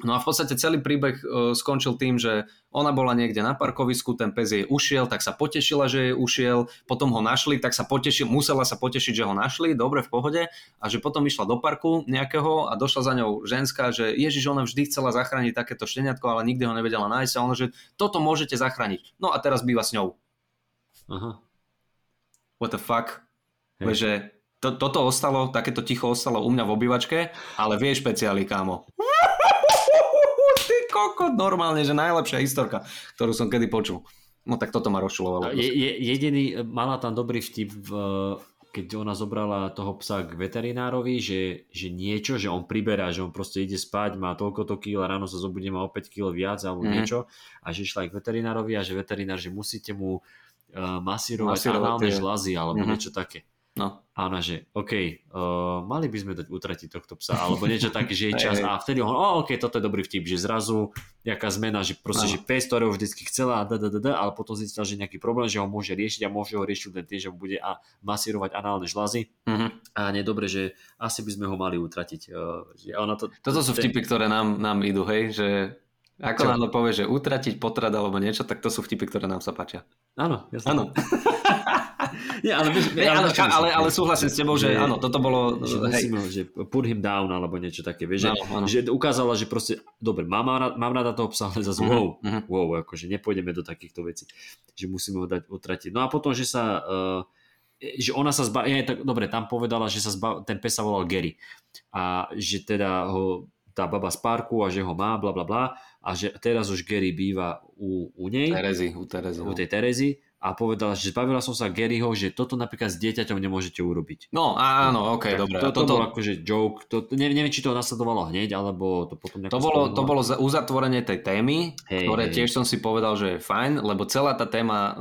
No a v podstate celý príbeh uh, skončil tým, že ona bola niekde na parkovisku, ten pes jej ušiel, tak sa potešila, že jej ušiel, potom ho našli, tak sa potešil, musela sa potešiť, že ho našli, dobre, v pohode, a že potom išla do parku nejakého a došla za ňou ženská, že Ježiš, ona vždy chcela zachrániť takéto šteniatko, ale nikdy ho nevedela nájsť a ona, že toto môžete zachrániť. No a teraz býva s ňou. Aha what the fuck, hey. že to, toto ostalo, takéto ticho ostalo u mňa v obývačke, ale vie špeciály, kámo. Ty kokot, normálne, že najlepšia historka, ktorú som kedy počul. No tak toto ma rozčulovalo. Je, je, jediný, mala tam dobrý vtip, v, keď ona zobrala toho psa k veterinárovi, že, že niečo, že on priberá, že on proste ide spať, má toľko to kýl a ráno sa zobudí, má o 5 kg viac alebo mm. niečo a že išla aj k veterinárovi a že veterinár, že musíte mu uh, masírovať, masírovať análne tie... žlazy alebo uh-huh. niečo také. No. A ona, že OK, uh, mali by sme dať utratiť tohto psa, alebo niečo také, že je čas. a vtedy on, oh, OK, toto je dobrý vtip, že zrazu nejaká zmena, že proste, no. že pes, ktorého vždycky chcela, da, da, da, da, ale potom zistila, že nejaký problém, že ho môže riešiť a môže ho riešiť len tým, že bude a masírovať análne žlazy. Uh-huh. A nie dobre, že asi by sme ho mali utratiť. Uh, ona to, Toto sú vtipy, ktoré nám, nám idú, hej, že ako nám povie, že utratiť potrat alebo niečo, tak to sú vtipy, ktoré nám sa páčia. Áno, jasne. Áno. ja, ale, ale, ale, ale, ale súhlasím s tebou, že, že áno, toto bolo... Že. Musíme, že put him down alebo niečo také, vieš, že, že ukázala, že proste, dobre, mám, mám rada toho psa, ale zase uh-huh, wow, uh-huh. wow, akože nepôjdeme do takýchto vecí, že musíme ho dať utratiť. No a potom, že sa... Uh, že ona sa zba... Je, tak, dobre, tam povedala, že sa zba... ten pes sa volal Gary a že teda ho tá baba z parku a že ho má, bla bla bla a že teraz už Gary býva u, u nej. Terezy, u Terezy. U tej Terezy a povedala, že zbavila som sa Garyho, že toto napríklad s dieťaťom nemôžete urobiť. No áno, ok, dobre. To, to, to bol akože joke, to, neviem, neviem, či to nasledovalo hneď, alebo to potom To bolo, to bolo uzatvorenie tej témy, hey, ktoré hey. tiež som si povedal, že je fajn, lebo celá tá téma uh,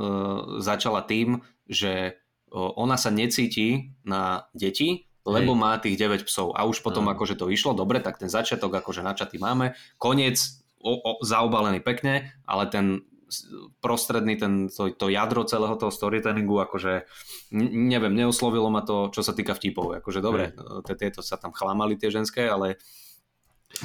začala tým, že uh, ona sa necíti na deti, lebo Hej. má tých 9 psov. A už potom no. akože to išlo, dobre, tak ten začiatok akože načatý máme. Koniec o, o, zaobalený pekne, ale ten prostredný, ten, to, to jadro celého toho storytellingu, akože neviem, neoslovilo ma to, čo sa týka vtipov. Akože dobre, tieto sa tam chlámali tie ženské, ale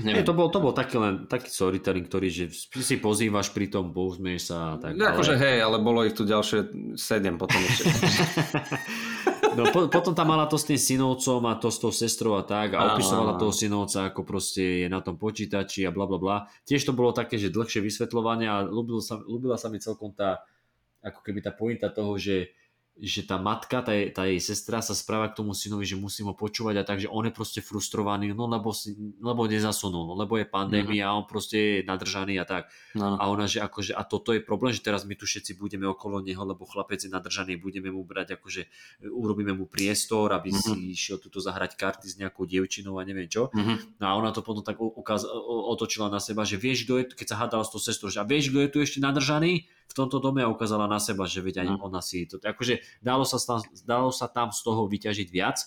Nie, to bol, to bol taký len taký storytelling, ktorý, že si pozývaš pri tom, pouzmieš sa. Tak, ale... Akože hej, ale bolo ich tu ďalšie sedem potom ešte. No po, potom tam mala to s tým synovcom a to s tou sestrou a tak a opisovala toho synovca, ako proste je na tom počítači a bla bla bla. Tiež to bolo také, že dlhšie vysvetľovanie a ľúbila sa, ľúbila sa mi celkom tá, ako keby tá pointa toho, že že tá matka, tá, tá jej sestra sa správa k tomu synovi, že musí ho počúvať a tak, že on je proste frustrovaný, no lebo, si, lebo nezasunul, no lebo je pandémia a on proste je nadržaný a tak. No. A ona, že akože, a toto je problém, že teraz my tu všetci budeme okolo neho, lebo chlapec je nadržaný, budeme mu brať, akože urobíme mu priestor, aby mm-hmm. si išiel tuto zahrať karty s nejakou dievčinou a neviem čo. Mm-hmm. No a ona to potom tak ukaz, otočila na seba, že vieš, kto je, keď sa hádala s tou sestrou, že a vieš, kto je tu ešte nadržaný? V tomto dome a ukázala na seba, že veď ani ona si to... Akože dalo sa, tam, dalo sa tam z toho vyťažiť viac,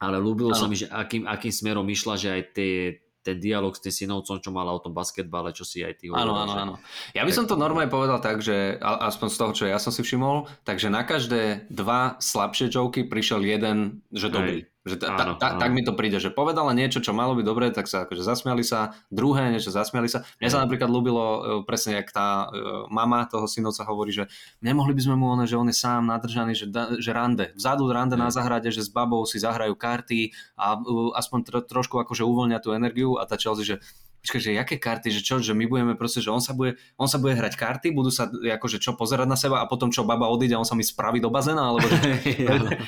ale ľúbilo sa mi, že akým, akým smerom išla, že aj tie, ten dialog s tým synovcom, čo mala o tom basketbale, čo si aj ty hovoril. Áno, áno, áno. Ja by som to normálne povedal tak, že aspoň z toho, čo ja som si všimol, takže na každé dva slabšie joky prišiel jeden, že dobrý. Hej. Že ta, áno, ta, áno. Tak mi to príde, že povedala niečo, čo malo byť dobré, tak sa akože zasmiali sa, druhé niečo zasmiali sa. Mne sa napríklad ľúbilo e, presne, jak tá uh, mama toho synovca hovorí, že nemohli by sme mu ono, že on je sám nadržaný, že, že rande. Vzadu rande na zahrade, že s babou si zahrajú karty a uh, aspoň tro, trošku akože uvoľnia tú energiu a tá Chelsea, že počkaj, že jaké karty, že čo, že my budeme proste, že on sa bude, on sa bude hrať karty, budú sa akože čo pozerať na seba a potom čo baba odíde a on sa mi spraví do bazéna, alebo že,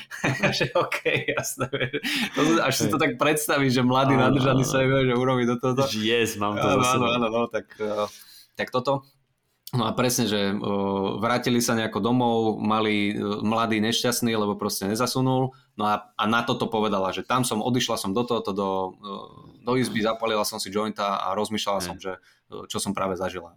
že OK, jasné. Až si to tak predstavíš, že mladý nadržaný sa že urobí do toho. Yes, mám to áno, áno, áno, no, tak, eh, tak toto. No a presne, že uh, vrátili sa nejako domov, mali uh, mladý nešťastný, lebo proste nezasunul. No a, a na toto povedala, že tam som, odišla som do tohoto, do, do izby, zapalila som si jointa a rozmýšľala Hej. som, že čo som práve zažila.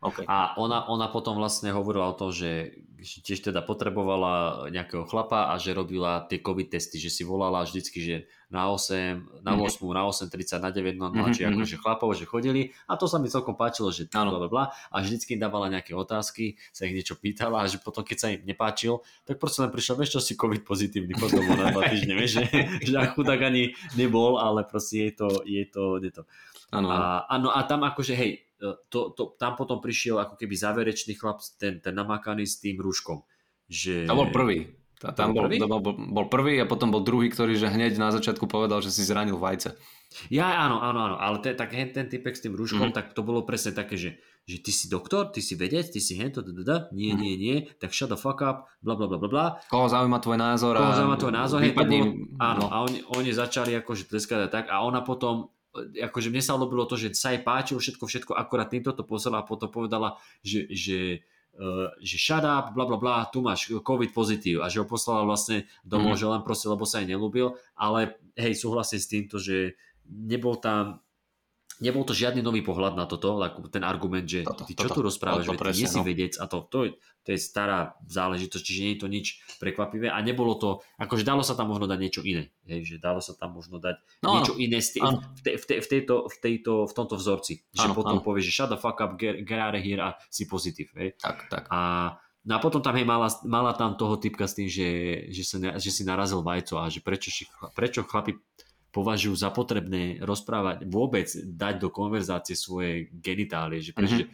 Okay. a ona, ona potom vlastne hovorila o tom, že tiež teda potrebovala nejakého chlapa a že robila tie COVID testy, že si volala vždycky, že na 8, na 8, mm-hmm. na 8, 30, na 9, no, mm-hmm. či akože chlapov, že chodili a to sa mi celkom páčilo, že bla, bla, bla, a vždycky dávala nejaké otázky, sa ich niečo pýtala a že potom keď sa im nepáčil, tak proste len prišiel, vieš čo, si COVID pozitívny potom na dva týždne, vieš, že, že chudák ani nebol, ale proste je to, je to, je to. Ano. A, ano, a tam akože, hej, to, to, tam potom prišiel ako keby záverečný chlap, ten, ten namakaný s tým rúškom. Že... To bol prvý. Tá, tam bol, prvý? Bol, bol, bol prvý a potom bol druhý, ktorý že hneď na začiatku povedal, že si zranil vajce. Ja, áno, áno, áno, ale te, tak hen, ten typek s tým rúškom, mm-hmm. tak to bolo presne také, že, že ty si doktor, ty si vedec, ty si hento, nie, mm-hmm. nie, nie, tak shut the fuck up, bla, bla, bla, bla, bla. Koho zaujíma tvoj názor? Koho zaujíma tvoj názor, hej, to bolo, áno, no. a oni, oni začali akože tleskať a tak a ona potom akože mne sa ľúbilo to, že sa jej páčilo všetko, všetko, akorát týmto to poslala a potom povedala, že, že Uh, že shut up, bla bla bla, tu máš COVID pozitív a že ho poslala vlastne domov, mm. že len proste, lebo sa jej nelúbil, ale hej, súhlasím s týmto, že nebol tam nebol to žiadny nový pohľad na toto, ten argument, že toto, ty čo toto, tu rozprávaš, že ty nie si no. vedec a to, to, to je stará záležitosť, čiže nie je to nič prekvapivé a nebolo to, akože dalo sa tam možno dať niečo iné, hej, že dalo sa tam možno dať no, niečo iné sti- v, te, v, te, v, tejto, v, tejto, v tomto vzorci, že ano, potom ano. povieš, že shut the fuck up, get, get out of here a si pozitív, hej. Tak, tak. A No a potom tam hej, mala, mala tam toho typka s tým, že, že, sa, že si narazil vajco a že prečo, prečo chlapi považujú za potrebné rozprávať, vôbec dať do konverzácie svoje genitálie. Že, mm-hmm. že,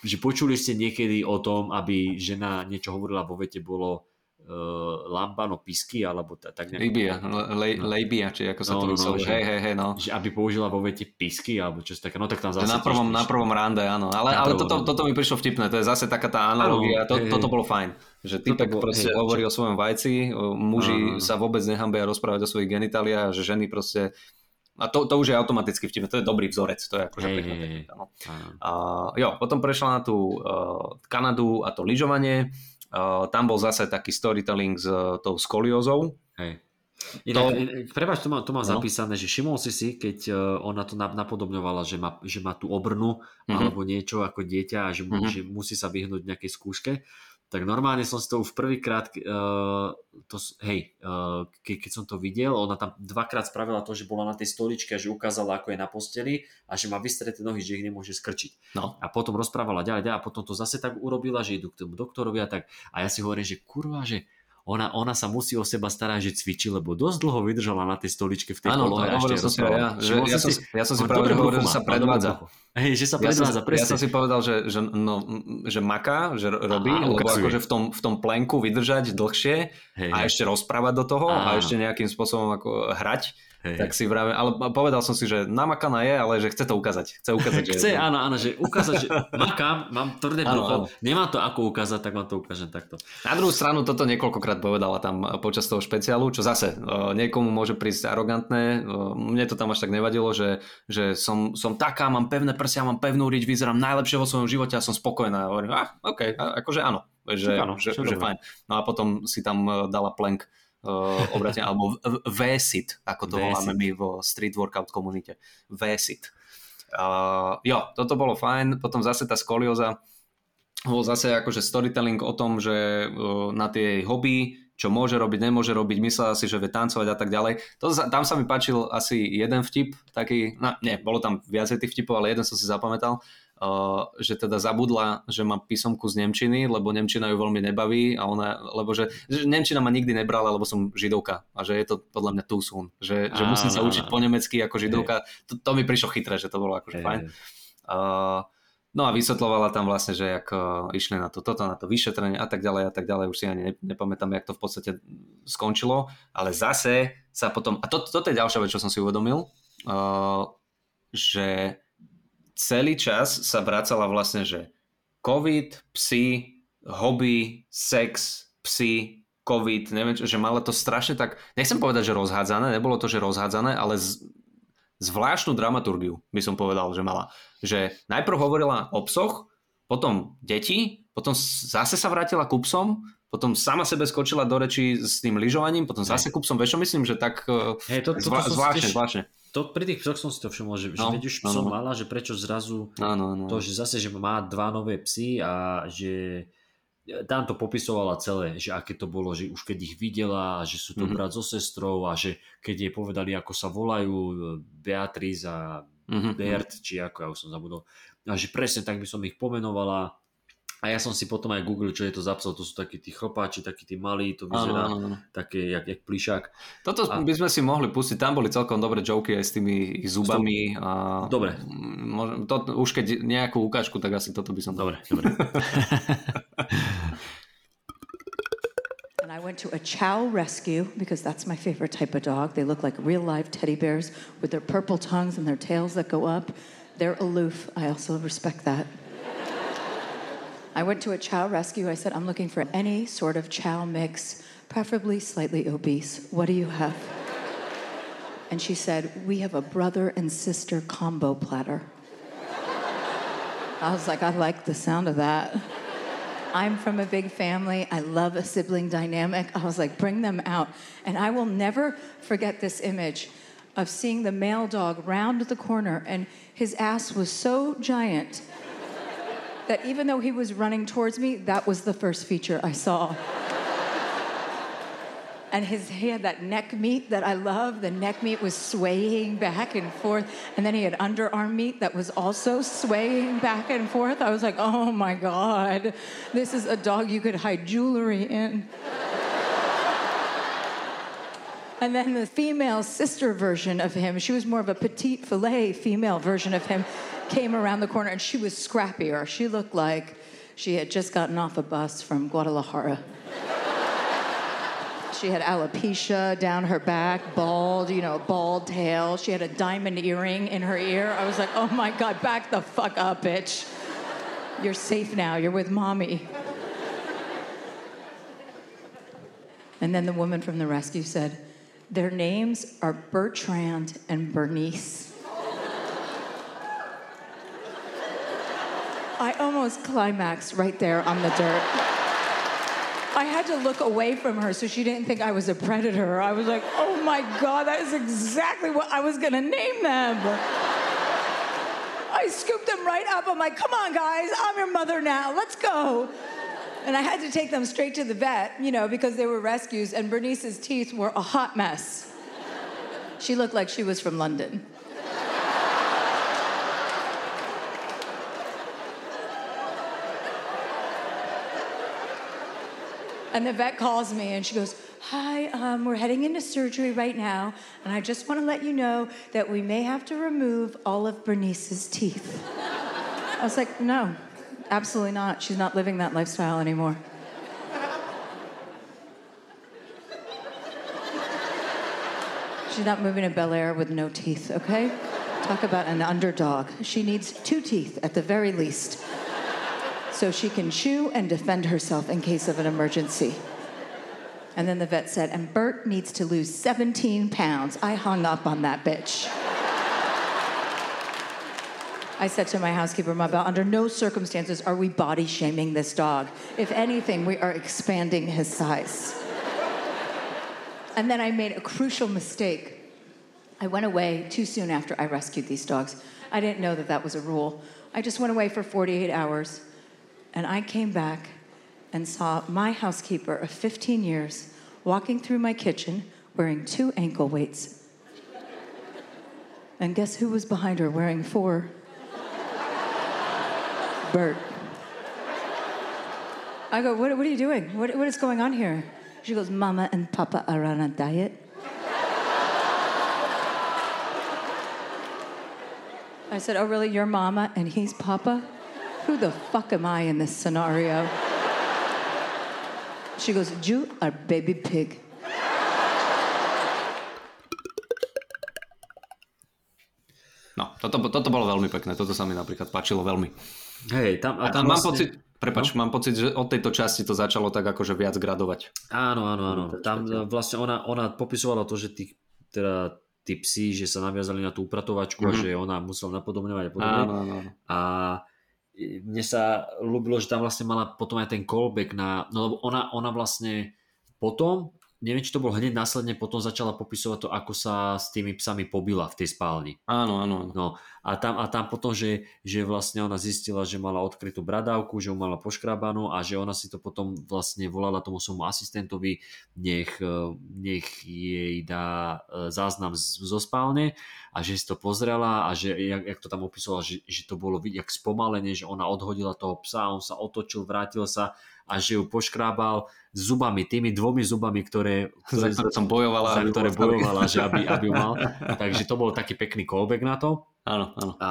že počuli ste niekedy o tom, aby žena niečo hovorila vo vete, bolo uh, lambano pisky, alebo t- tak nejak... Libia, le, no. labia, či ako sa no, to no, no, hej, hej, hej, no. Že aby použila vo vete pisky, alebo čo také, no tak tam zase... Na prvom, na prvom rande, áno, ale, ale toto, toto mi prišlo vtipné, to je zase taká tá analogia, to, hej, toto bolo fajn. Že typek bol, proste hej, hovorí čo? o svojom vajci, muži no, no. sa vôbec nehambia rozprávať o svojich genitáliách, že ženy proste a to, to už je automaticky vtipné, to je dobrý vzorec, to je akože hey, hey, hey. A, jo, potom prešla na tú uh, Kanadu a to lyžovanie. Uh, tam bol zase taký storytelling s uh, tou skoliózou. Hej. Inak, to... prepáč, to mám, to mám no. zapísané, že všimol si si, keď uh, ona to napodobňovala, že má, že má tú obrnu mm-hmm. alebo niečo ako dieťa a že, mm-hmm. že musí sa vyhnúť nejakej skúške, tak normálne som si to už prvýkrát, uh, to, hej, uh, ke, keď som to videl, ona tam dvakrát spravila to, že bola na tej stoličke a že ukázala, ako je na posteli a že má vystreté nohy, že ich nemôže skrčiť. No. A potom rozprávala ďalej, ďalej a potom to zase tak urobila, že idú k tomu doktorovi a tak. A ja si hovorím, že kurva, že ona, ona sa musí o seba starať, že cvičí, lebo dosť dlho vydržala na tej stoličke v tej Áno, polohe. Áno, to som si ja, že, ja, som, ja som si práve hovoril, že sa predvádza. Hej, že sa predvádza, ja som, Ja som si povedal, že, že, no, že maká, že robí, Aha, lebo akože v tom, v tom plenku vydržať dlhšie hej, a ešte rozprávať do toho Aha. a ešte nejakým spôsobom ako hrať Hej. Tak si vravím, ale povedal som si, že namakaná je, ale že chce to ukázať. Chce ukázať, že... Chce, áno, áno, že ukázať, že makám, mám tvrdé brucho, nemám to ako ukázať, tak vám to ukážem takto. Na druhú stranu toto niekoľkokrát povedala tam počas toho špeciálu, čo zase niekomu môže prísť arogantné, mne to tam až tak nevadilo, že, že som, som taká, mám pevné prsia, mám pevnú riť, vyzerám najlepšie vo svojom živote a som spokojná. A hovorím, ah, OK, akože áno, že, áno, že, že, že fajn. No a potom si tam dala plank uh, obratne, alebo VSIT, ako to voláme my vo street workout komunite. VSIT. Uh, jo, toto bolo fajn, potom zase tá skolioza, bol zase akože storytelling o tom, že uh, na tie jej hobby, čo môže robiť, nemôže robiť, myslela si, že vie tancovať a tak ďalej. To, tam sa mi páčil asi jeden vtip, taký, no nie, bolo tam viacej tých vtipov, ale jeden som si zapamätal, že teda zabudla, že má písomku z Nemčiny, lebo Nemčina ju veľmi nebaví a ona, lebo že, že Nemčina ma nikdy nebrala, lebo som židovka a že je to podľa mňa too soon, že, že musím sa učiť po nemecky ako židovka, to, to mi prišlo chytré, že to bolo akože fajn. Uh, no a vysvetlovala tam vlastne, že jak uh, išli na to, toto, na to vyšetrenie a tak ďalej a tak ďalej, už si ani nepamätám, jak to v podstate skončilo, ale zase sa potom, a to, toto je ďalšia vec, čo som si uvedomil, že celý čas sa vracala vlastne, že COVID, psi, hobby, sex, psi, COVID, neviem, že mala to strašne tak, nechcem povedať, že rozhádzané, nebolo to, že rozhádzané, ale z, zvláštnu dramaturgiu by som povedal, že mala. Že najprv hovorila o psoch, potom deti, potom zase sa vrátila ku psom, potom sama sebe skočila do reči s tým lyžovaním, potom zase ku psom, vieš čo myslím, že tak hey, to, to, zvláštne, zvláštne to, pri tých psoch som si to všimol, že, no, že veď už psom no, no. mala, že prečo zrazu no, no, no. to, že zase, že má dva nové psy a že tam to popisovala celé, že aké to bolo, že už keď ich videla, že sú to mm-hmm. brat so sestrou a že keď jej povedali, ako sa volajú Beatriz a mm-hmm. Bert, či ako, ja už som zabudol, a že presne tak by som ich pomenovala a ja som si potom aj googlil, čo je to za psov. To sú takí tí chropáči, takí tí malí, to vyzerá ano, ano. také, jak, jak plišák. Toto a... by sme si mohli pustiť, tam boli celkom dobré joky aj s tými zubami. A... Dobre. To, už keď nejakú ukážku, tak asi toto by som... Dobre, dobre. And I went to a chow rescue because that's my favorite type of dog. They look like real live teddy bears with their purple tongues and their tails that go up. They're aloof. I also respect that. I went to a chow rescue. I said, I'm looking for any sort of chow mix, preferably slightly obese. What do you have? And she said, We have a brother and sister combo platter. I was like, I like the sound of that. I'm from a big family. I love a sibling dynamic. I was like, bring them out. And I will never forget this image of seeing the male dog round the corner, and his ass was so giant that even though he was running towards me, that was the first feature I saw. and his he had that neck meat that I love. The neck meat was swaying back and forth, and then he had underarm meat that was also swaying back and forth. I was like, "Oh my god, this is a dog you could hide jewelry in." and then the female sister version of him, she was more of a petite filet female version of him came around the corner and she was scrappier. She looked like she had just gotten off a bus from Guadalajara. she had alopecia down her back, bald, you know, bald tail. She had a diamond earring in her ear. I was like, oh my God, back the fuck up, bitch. You're safe now. You're with mommy. And then the woman from the rescue said, Their names are Bertrand and Bernice. I almost climaxed right there on the dirt. I had to look away from her so she didn't think I was a predator. I was like, oh my God, that is exactly what I was gonna name them. I scooped them right up. I'm like, come on, guys, I'm your mother now. Let's go. And I had to take them straight to the vet, you know, because they were rescues, and Bernice's teeth were a hot mess. She looked like she was from London. And the vet calls me and she goes, Hi, um, we're heading into surgery right now, and I just want to let you know that we may have to remove all of Bernice's teeth. I was like, No, absolutely not. She's not living that lifestyle anymore. She's not moving to Bel Air with no teeth, okay? Talk about an underdog. She needs two teeth at the very least so she can chew and defend herself in case of an emergency. And then the vet said, and Bert needs to lose 17 pounds. I hung up on that bitch. I said to my housekeeper, Mabel, under no circumstances are we body shaming this dog. If anything, we are expanding his size. and then I made a crucial mistake. I went away too soon after I rescued these dogs. I didn't know that that was a rule. I just went away for 48 hours. And I came back and saw my housekeeper of 15 years walking through my kitchen wearing two ankle weights. And guess who was behind her wearing four? Bert. I go, what, what are you doing? What, what is going on here? She goes, Mama and Papa are on a diet. I said, Oh, really? You're Mama and he's Papa? Who the fuck am I in this scenario? She goes, You are baby pig. No, toto, toto bolo veľmi pekné, toto sa mi napríklad páčilo veľmi. Hej, tam, a tam a mám vlastne... pocit, prepač, no? mám pocit, že od tejto časti to začalo tak akože viac gradovať. Áno, áno, áno. Tam vlastne ona, ona popisovala to, že tých, teda tí psi, že sa naviazali na tú upratovačku mm-hmm. a mhm. že ona musela napodobňovať a podobne. Áno, áno. A mne sa ľúbilo, že tam vlastne mala potom aj ten callback na, no lebo ona, ona vlastne potom neviem, či to bolo hneď následne, potom začala popisovať to, ako sa s tými psami pobila v tej spálni. Áno, áno. No, a, tam, a tam potom, že, že vlastne ona zistila, že mala odkrytú bradávku, že ju mala poškrabanú a že ona si to potom vlastne volala tomu svojmu asistentovi, nech, e, nech jej dá e, záznam zo spálne a že si to pozrela a že, jak, jak to tam opisovala, že, že to bolo vidieť, jak spomalenie, že ona odhodila toho psa, on sa otočil, vrátil sa a že ju poškrábal zubami, tými dvomi zubami, ktoré, ktoré, za ktoré som bojovala. Za ktoré bojovala, že aby, aby mal. Takže to bol taký pekný callback na to. Áno, áno. A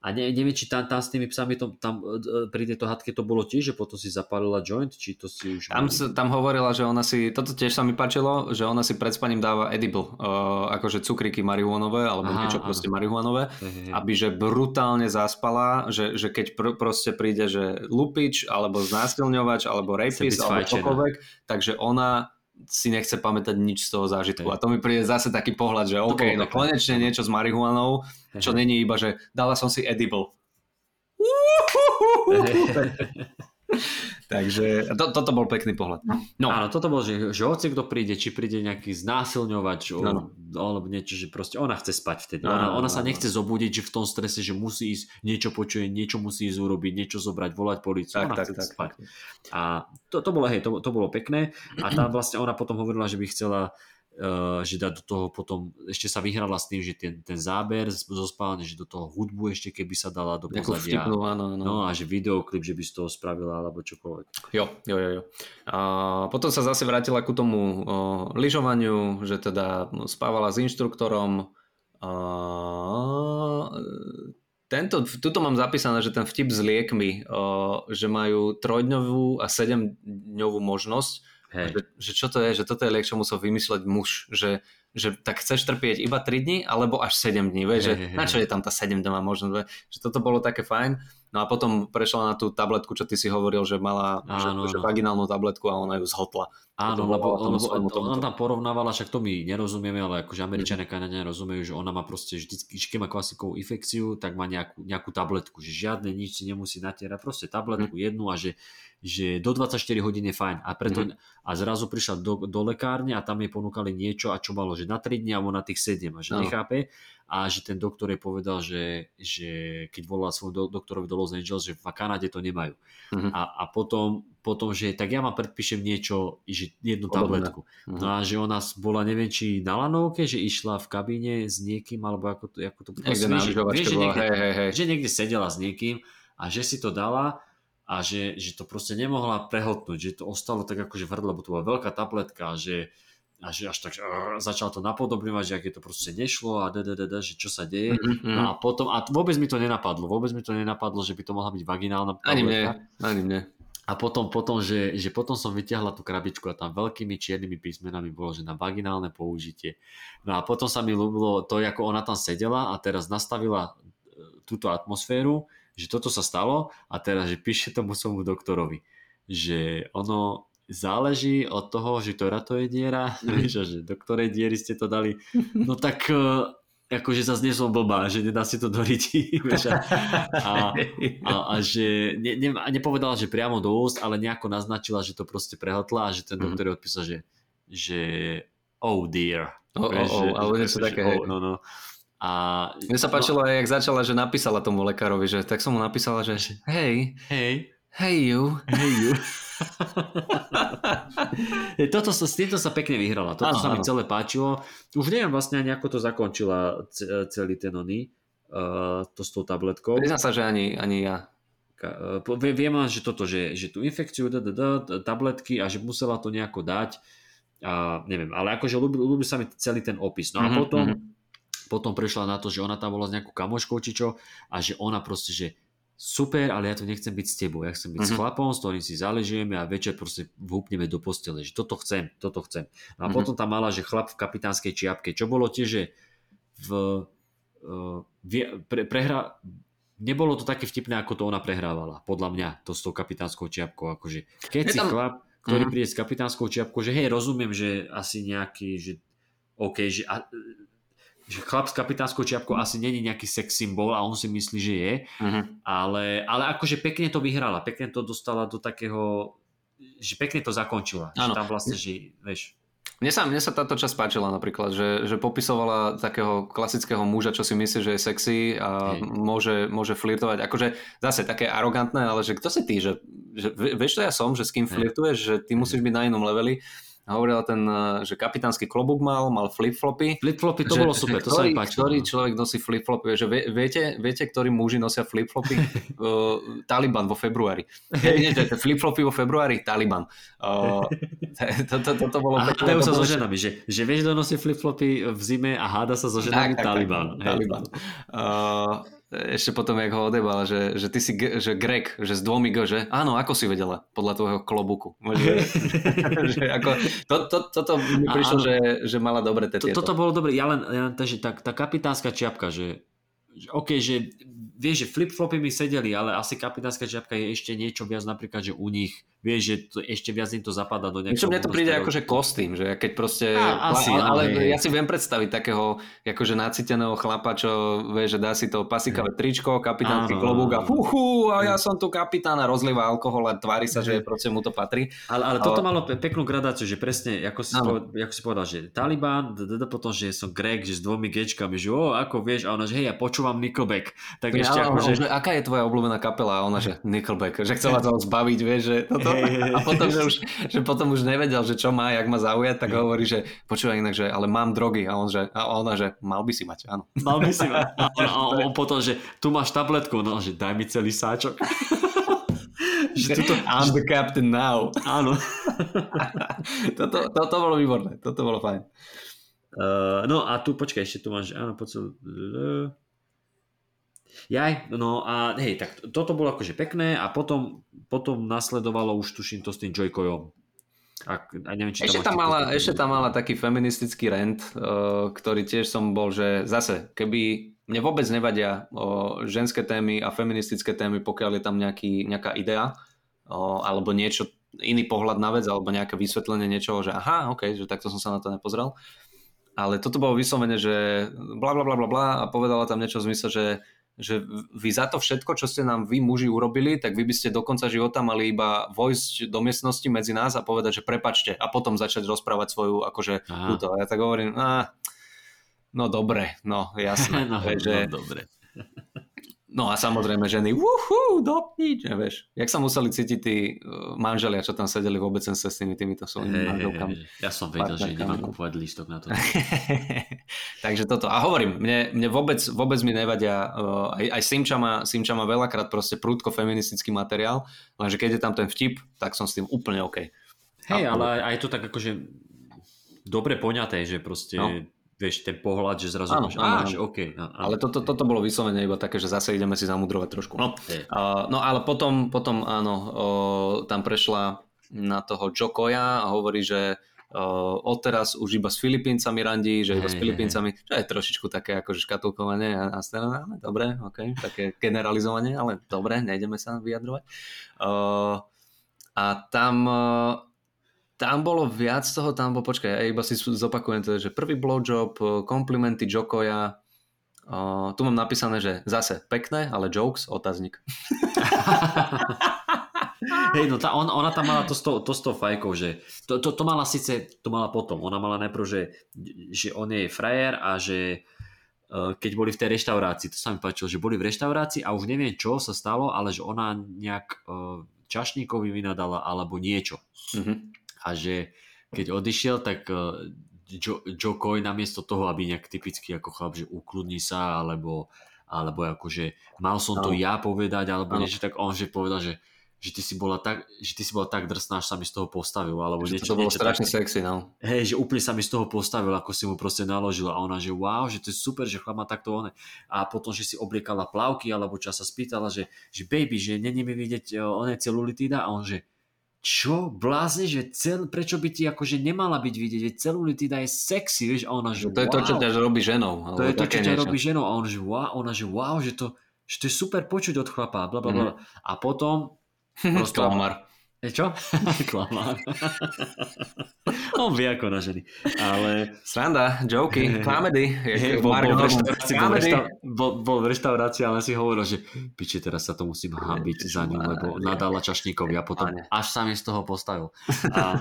a ne, neviem, či tam, tam s tými psami to, tam e, pri tejto hadke to bolo tiež, že potom si zapálila joint, či to si už... Tam, sa, tam hovorila, že ona si, toto tiež sa mi páčilo, že ona si pred spaním dáva edible, uh, akože cukriky marihuanové, alebo aha, niečo aha. proste marihuanové, aby že brutálne zaspala, že, že keď pr- proste príde, že lupič, alebo znásilňovač, alebo rapist, alebo čokoľvek, takže ona si nechce pamätať nič z toho zážitku. A to mi príde zase taký pohľad, že OK, no konečne niečo s marihuanou, čo není iba, že dala som si edible. Takže to, toto bol pekný pohľad. No. Áno, toto bol, že, že hoci kto príde, či príde nejaký znásilňovač no. alebo niečo, že proste ona chce spať vtedy. No, ona, ona sa nechce zobudiť, že v tom strese, že musí ísť, niečo počuje, niečo musí ísť urobiť, niečo zobrať, volať policiu. Tak, ona tak, chce tak, spať. Tak. A to, to bolo, hej, to, to bolo pekné. A tam vlastne ona potom hovorila, že by chcela Uh, že dá do toho potom, ešte sa vyhrala s tým, že ten, ten záber zo spálne, že do toho hudbu ešte keby sa dala do pozadia. Vtipnú, áno, áno. No a že videoklip, že by z toho spravila alebo čokoľvek. Jo, jo, jo. jo. A potom sa zase vrátila ku tomu uh, lyžovaniu, že teda spávala s inštruktorom. Uh, tento, tuto mám zapísané, že ten vtip s liekmi, uh, že majú trojdňovú a sedemdňovú možnosť Hej. Že, že čo to je, že toto je liek, čo musel vymysleť muž, že, že tak chceš trpieť iba 3 dní alebo až 7 dní, vieš, že na čo je tam tá 7 dňová možnosť, že toto bolo také fajn. No a potom prešla na tú tabletku, čo ty si hovoril, že mala áno, že, že vaginálnu tabletku a ona ju zhotla. Áno, lebo, lebo ona tam porovnávala, však to my nerozumieme, ale akože Američania mm. nerozumejú, že ona má proste vždy, keď má klasikovú infekciu, tak má nejakú, nejakú tabletku, že žiadne nič si nemusí natierať, proste tabletku mm. jednu a že, že do 24 hodín je fajn. A, preto, mm. a zrazu prišla do, do lekárne a tam jej ponúkali niečo a čo malo, že na 3 dní alebo na tých 7 a že no. nechápe a že ten doktor jej povedal, že, že keď volal svojom do, doktorovi do Los Angeles, že v Kanade to nemajú. Uh-huh. A, a potom, potom, že tak ja vám predpíšem niečo, že jednu tabletku. Uh-huh. No a že ona bola, neviem, či na lanovke, že išla v kabíne s niekým, alebo ako to, ako to niekde na že, že, niekde, hej, hej, hej. že niekde sedela s niekým a že si to dala a že, že to proste nemohla prehltnúť, že to ostalo tak akože v hrdle, lebo to bola veľká tabletka, že a že až tak uh, začal to napodobňovať, že aké to proste nešlo a dddd, že čo sa deje. Mm-hmm. No a potom, a vôbec mi to nenapadlo, vôbec mi to nenapadlo, že by to mohla byť vaginálna Ani mne, ani mne. A potom, potom že, že potom som vyťahla tú krabičku a tam veľkými čiernymi písmenami bolo, že na vaginálne použitie. No a potom sa mi ľúbilo to, ako ona tam sedela a teraz nastavila e, túto atmosféru, že toto sa stalo a teraz, že píše tomu svojmu doktorovi, že ono, záleží od toho, že ktorá to je diera, vieš, že do ktorej diery ste to dali. No tak e, akože zase nie som blbá, že nedá si to do ryti, vieš, a, a, a, a že ne, ne, nepovedala, že priamo do úst, ale nejako naznačila, že to proste prehltla a že ten mhm. doktor mm. odpísal, že, že oh dear. Oh, vieš, oh, oh, ale niečo také, oh, no, no. A, Mne sa páčilo no, aj, jak začala, že napísala tomu lekárovi, že tak som mu napísala, že hej, hej, hej you, hej you. Toto sa, s týmto sa pekne vyhrala. Toto ano, sa mi celé páčilo. Už neviem vlastne ani ako to zakončila celý ten oný, uh, to s tou tabletkou. Priznám sa, že ani, ani ja. Uh, viem len, že toto, že, že tú infekciu, da, da, da, tabletky a že musela to nejako dať. A neviem, ale akože ľúbi, ľúbi sa mi celý ten opis. No a mm-hmm, potom, mm-hmm. potom prešla na to, že ona tam bola s nejakou kamoškou či čo a že ona proste, že super, ale ja tu nechcem byť s tebou, ja chcem byť uh-huh. s mhm. chlapom, s ktorým si záležujeme a večer proste vhúpneme do postele, že toto chcem, toto chcem. No a uh-huh. potom tam mala, že chlap v kapitánskej čiapke, čo bolo tiež, že v, uh, pre, prehra, nebolo to také vtipné, ako to ona prehrávala, podľa mňa, to s tou kapitánskou čiapkou, akože keď Je si tam... chlap, ktorý uh-huh. príde s kapitánskou čiapkou, že hej, rozumiem, že asi nejaký, že OK, že a, že chlap s kapitánskou čiapkou asi není nejaký sex symbol a on si myslí, že je, uh-huh. ale, ale akože pekne to vyhrala, pekne to dostala do takého, že pekne to zakončila. Ano. Že tam vlastne, že, vieš, mne sa, mne sa táto časť páčila napríklad, že, že popisovala takého klasického muža, čo si myslí, že je sexy a môže, môže flirtovať. Akože zase také arogantné, ale že kto si ty, že, že vieš, to ja som, že s kým flirtuješ, že ty musíš byť na inom leveli hovorila ten, eh, že kapitánsky klobúk mal, mal flip-flopy. Flip-flopy, to že, bolo super, to ktorý, sa mi páčilo. Ktorý človek nosí flip-flopy, že viete, viete, ktorí muži nosia flip-flopy? uh, Taliban vo februári. flip-flopy vo februári? Taliban. Uh, to, to, to, to bolo a hádajú sa so ženami, že, že vieš, kto nosí flip-flopy v zime a háda sa so ženami? Tak, tak, Taliban. Tak, Taliban. Uh, ešte potom, jak ho odebal, že, že ty si že Greg, že s dvomi G, že? Áno, ako si vedela, podľa tvojho klobuku. Že, že ako, to, to, toto mi prišlo, že, že mala dobre to, Toto bolo dobre, ja len, ja len takže tá, tá kapitánska čiapka, že, že OK, že vieš, že flip-flopy mi sedeli, ale asi kapitánska čiapka je ešte niečo viac napríklad, že u nich. Vieš, že to, ešte viac im to zapadá do nejakého... Čo mne to príde ako, že kostým, že keď proste... A, asi, ale, ale ja si viem predstaviť takého akože naciteného chlapa, čo vie, že dá si to pasikavé tričko, kapitánsky klobúk a fuhu, a ja som tu kapitán a rozlieva alkohol a tvári sa, že proste mu to patrí. Ale, ale toto malo peknú gradáciu, že presne, ako si, povedal, ako si povedal, že Taliban, potom, že som Greg, že s dvomi gečkami, že o, ako vieš, a ona, že hej, ja počúvam Nickelback. Tak ešte ako, že... Aká je tvoja obľúbená kapela? A ona, že Nickelback, že chcela to zbaviť, vieš, že toto to. A potom, že, už, že potom už nevedel, že čo má, jak má zaujať, tak hovorí, že počúvaj inak, že ale mám drogy. A, on, že, a ona, že mal by si mať, áno. Mal by si mať. A on, a on potom, že tu máš tabletku, no, že daj mi celý sáčok. že tuto, I'm the captain now. Áno. toto, toto bolo výborné, toto bolo fajn. Uh, no a tu, počkaj, ešte tu máš, áno, poď Jaj, no a hej, tak toto bolo akože pekné a potom, potom nasledovalo už tuším to s tým Joycojom. A, a neviem, či ešte, tam mala, ešte tam mala taký feministický rent, uh, ktorý tiež som bol, že zase, keby mne vôbec nevadia uh, ženské témy a feministické témy, pokiaľ je tam nejaký, nejaká idea uh, alebo niečo, iný pohľad na vec alebo nejaké vysvetlenie niečoho, že aha, ok, že takto som sa na to nepozrel. Ale toto bolo vyslovene, že bla bla bla bla bla a povedala tam niečo v zmysle, že že vy za to všetko, čo ste nám vy muži urobili, tak vy by ste do konca života mali iba vojsť do miestnosti medzi nás a povedať, že prepačte a potom začať rozprávať svoju akože túto. A ja tak hovorím, no dobre, no jasné. no, že, no dobre. No a samozrejme ženy, uhú, do pič, vieš. Jak sa museli cítiť tí e, manželia, čo tam sedeli v obecenstve s tými týmito svojimi hey, manželkami. Hey, ja som vedel, že nemám kúpovať lístok na to. Takže toto. A hovorím, mne, mne vôbec, vôbec mi nevadia, uh, aj, aj Simča, má, Simča má veľakrát proste prúdko feministický materiál, lenže keď je tam ten vtip, tak som s tým úplne OK. Hej, ale aj to tak akože dobre poňaté, že proste no vieš, ten pohľad, že zrazu áno, máš, áno, áno. OK. Áno, ale toto, toto bolo vyslovene iba také, že zase ideme si zamudrovať trošku. No, uh, no ale potom, potom áno, uh, tam prešla na toho Jokoja a hovorí, že uh, odteraz už iba s Filipíncami randí, že iba hey, s Filipíncami, čo je trošičku také akože škatulkovanie a, a ale dobre, ok, také generalizovanie, ale dobre, nejdeme sa vyjadrovať. Uh, a tam tam bolo viac toho, tam bolo, počkaj, ja iba si zopakujem to, že prvý blowjob, eh, komplimenty Jokoja, uh, tu mám napísané, že zase pekné, ale jokes, otáznik. Hej, no tá, on, ona tam mala to s, to, to s tou fajkou, že to, to, to mala síce, to mala potom, ona mala najprv, že, že on je frajer a že uh, keď boli v tej reštaurácii, to sa mi páčilo, že boli v reštaurácii a už neviem čo sa stalo, ale že ona nejak uh, čašníkovi vynadala alebo niečo. Mm-hmm a že keď odišiel, tak uh, Joe, Joe Coy namiesto toho, aby nejak typicky ako chlap, že ukludni sa, alebo, alebo akože mal som to ja povedať, alebo no. niečo, tak on že povedal, že že ty si bola tak, že ty si bola tak drsná, až sa mi z toho postavil, alebo že niečo, to bolo niečo strašne tak, sexy, no. Hej, že úplne sa mi z toho postavil, ako si mu proste naložila a ona, že wow, že to je super, že chlap má takto one. A potom, že si obliekala plavky, alebo čo sa spýtala, že, že baby, že není mi vidieť eh, one celulitída a on, že čo, blázne, že cel, prečo by ti akože nemala byť vidieť, veď celulitida je sexy, vieš, a ona, že To je wow. to, čo ťa robí ženou. To je to, čo ťa robí ženou a ona, že wow, ona, že wow, že to, že to je super počuť od chlapa, bla, bla, bla. Mm. A potom... Prosto, Klamar. E čo? Klamár. On vie ako na ženy. Ale... Sranda, joky. Hey, bol, bol, v reštaurácii, bol, rešta, bol, bol v reštaurácii, ale si hovoril, že piči, teraz sa to musím hábiť za ňu, lebo nadala čašníkovi a potom až sa mi z toho postavil. A,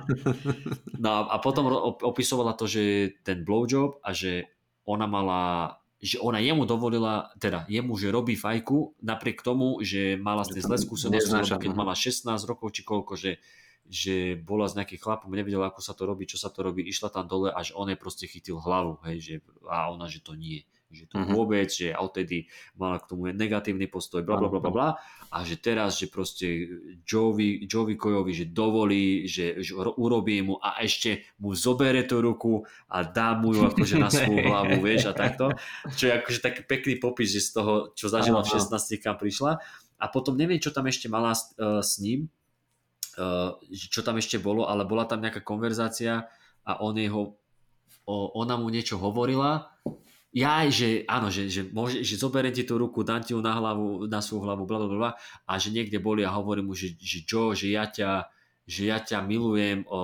no a potom opisovala to, že ten blowjob a že ona mala že ona jemu dovolila, teda jemu, že robí fajku, napriek tomu, že mala z tej zlé skúsenosti, keď mala 16 rokov či koľko, že, že bola s nejakým chlapom, nevedela, ako sa to robí, čo sa to robí, išla tam dole, až on jej proste chytil hlavu, hej, že, a ona, že to nie že to uh-huh. vôbec, že odtedy mala k tomu negatívny postoj, bla bla bla bla a že teraz, že proste Jovi, Jovi Kojovi, že dovolí, že, že urobí mu a ešte mu zobere tú ruku a dá mu ju akože na svoju hlavu, vieš, a takto. Čo je akože taký pekný popis, že z toho, čo zažila v 16 kam prišla. A potom neviem, čo tam ešte mala uh, s ním, uh, čo tam ešte bolo, ale bola tam nejaká konverzácia a on jeho, o, ona mu niečo hovorila ja, že áno, že, že, môže, že zoberiem ti tú ruku, dám ti ju na hlavu, na svoju hlavu, bla, bla, bla, a že niekde boli a hovorím mu, že, že Joe, že ja ťa, že ja ťa milujem o,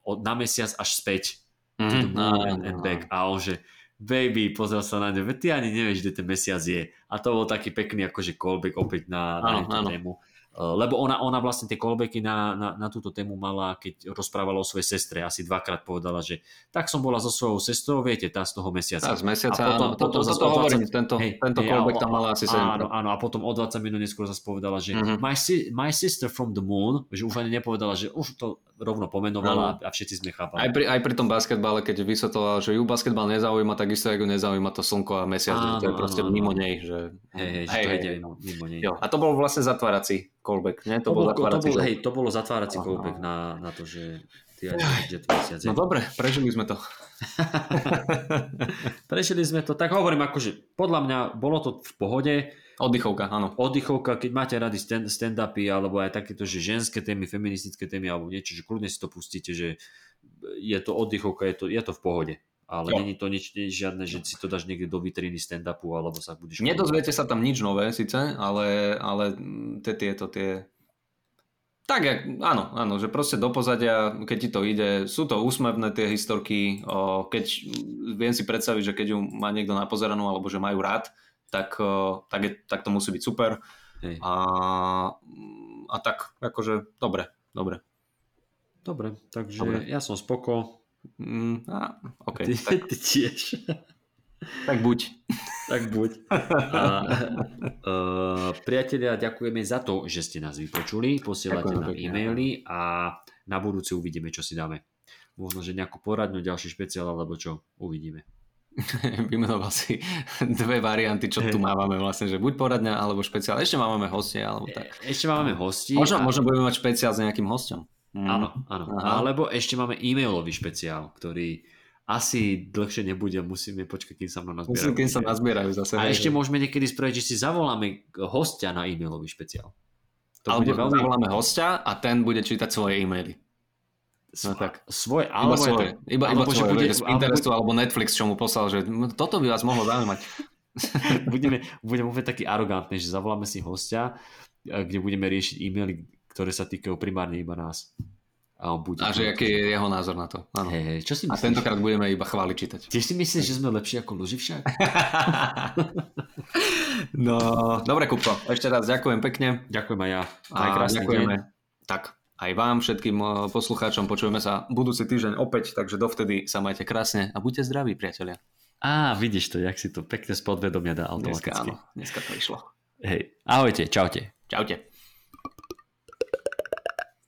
o, na mesiac až späť. Mm-hmm. And, and back. A on, že baby, pozrel sa na ňu, ty ani nevieš, kde ten mesiac je. A to bol taký pekný akože callback opäť na, na tú tému. Eh, lebo ona, ona vlastne tie callbacky na, na, na túto tému mala, keď rozprávala o svojej sestre, asi dvakrát povedala, že tak som bola so svojou sestrou, viete, tá z toho mesiaca. Tá z mesiaca, a potom, áno, potom toto 20, hovorím, tento, hej, tento hej, callback tam mala asi 7. Áno, áno, a potom o 20 minút neskôr zase povedala, že mm-hmm. my, si, my sister from the moon, že už ani nepovedala, že už to rovno pomenovala a, a všetci sme chápali. Aj pri, aj pri tom basketbale, keď vysvetlovala, že ju basketbal nezaujíma, takisto ako nezaujíma to slnko a mesiac, áno, to je proste áno, mimo áno. nej. Že... Hej, hej, hej, to hej, mimo, mimo nej. Jo, a to bol vlastne zatvárací callback, nie? To, to bol, zatvárací to bol, hej, to bolo zatvárací Aha. callback na, na to, že ty aj, mesiac. No dobre, prežili sme to. prežili sme to, tak hovorím akože, podľa mňa bolo to v pohode, Oddychovka, áno. Oddychovka, keď máte rady stand-upy alebo aj takéto, že ženské témy, feministické témy alebo niečo, že kľudne si to pustíte, že je to oddychovka, je to, je to v pohode. Ale není to nič, nič žiadne, že si to dáš niekde do vitriny stand-upu alebo sa budeš... Nedozviete sa tam nič nové síce, ale, ale tie, tieto tie... Tak, áno, áno, že proste do pozadia, keď ti to ide, sú to úsmevné tie historky, o, keď viem si predstaviť, že keď ju má niekto napozeranú alebo že majú rád, tak, tak, je, tak to musí byť super. Hej. A, a tak, akože, dobre, dobre. Dobre, takže dobre. ja som spoko. Mm, a, okay, ty, tak. ty tiež. Tak buď. Tak buď. A, uh, priatelia, ďakujeme za to, že ste nás vypočuli. Posielate nám e-maily a na budúci uvidíme, čo si dáme. Možno, že nejakú poradňu, ďalší špeciál, alebo čo, uvidíme. Vymenoval si dve varianty, čo tu máme vlastne, že buď poradňa, alebo špeciál. Ešte máme hostia, alebo tak. E, ešte máme hosti. Možno, a... možno budeme mať špeciál s nejakým hostom. Mm. Áno, áno. Aha. Alebo ešte máme e-mailový špeciál, ktorý asi dlhšie nebude, musíme počkať, kým sa mnou nazbierajú. Musím, kým sa nazbierajú zase. A ešte môžeme niekedy spraviť, že si zavoláme hostia na e-mailový špeciál. To Alebo bude veľmi... zavoláme hostia a ten bude čítať svoje e-maily. No tak. Svoj, alebo iba svoje. To, iba, alebo iba svoje, bude, z Pinterestu alebo, alebo Netflix, čo mu poslal, že toto by vás mohlo zaujímať. budeme, budeme úplne taký arogantný, že zavoláme si hostia, kde budeme riešiť e-maily, ktoré sa týkajú primárne iba nás. A, on bude a že aký je jeho názor na to. Áno. Hey, čo si myslíš? A tentokrát budeme iba chváli čítať. Tiež si myslíš, že sme lepší ako Luži však? no, dobre Kupko, ešte raz ďakujem pekne. Ďakujem aj ja. A ďakujeme. Deň. Tak, aj vám, všetkým poslucháčom, počujeme sa budúci týždeň opäť, takže dovtedy sa majte krásne a buďte zdraví, priatelia. Á, vidíš to, jak si to pekne z podvedomia dá automaticky. Dneska áno, dneska to išlo. Hej, ahojte, čaute. Čaute.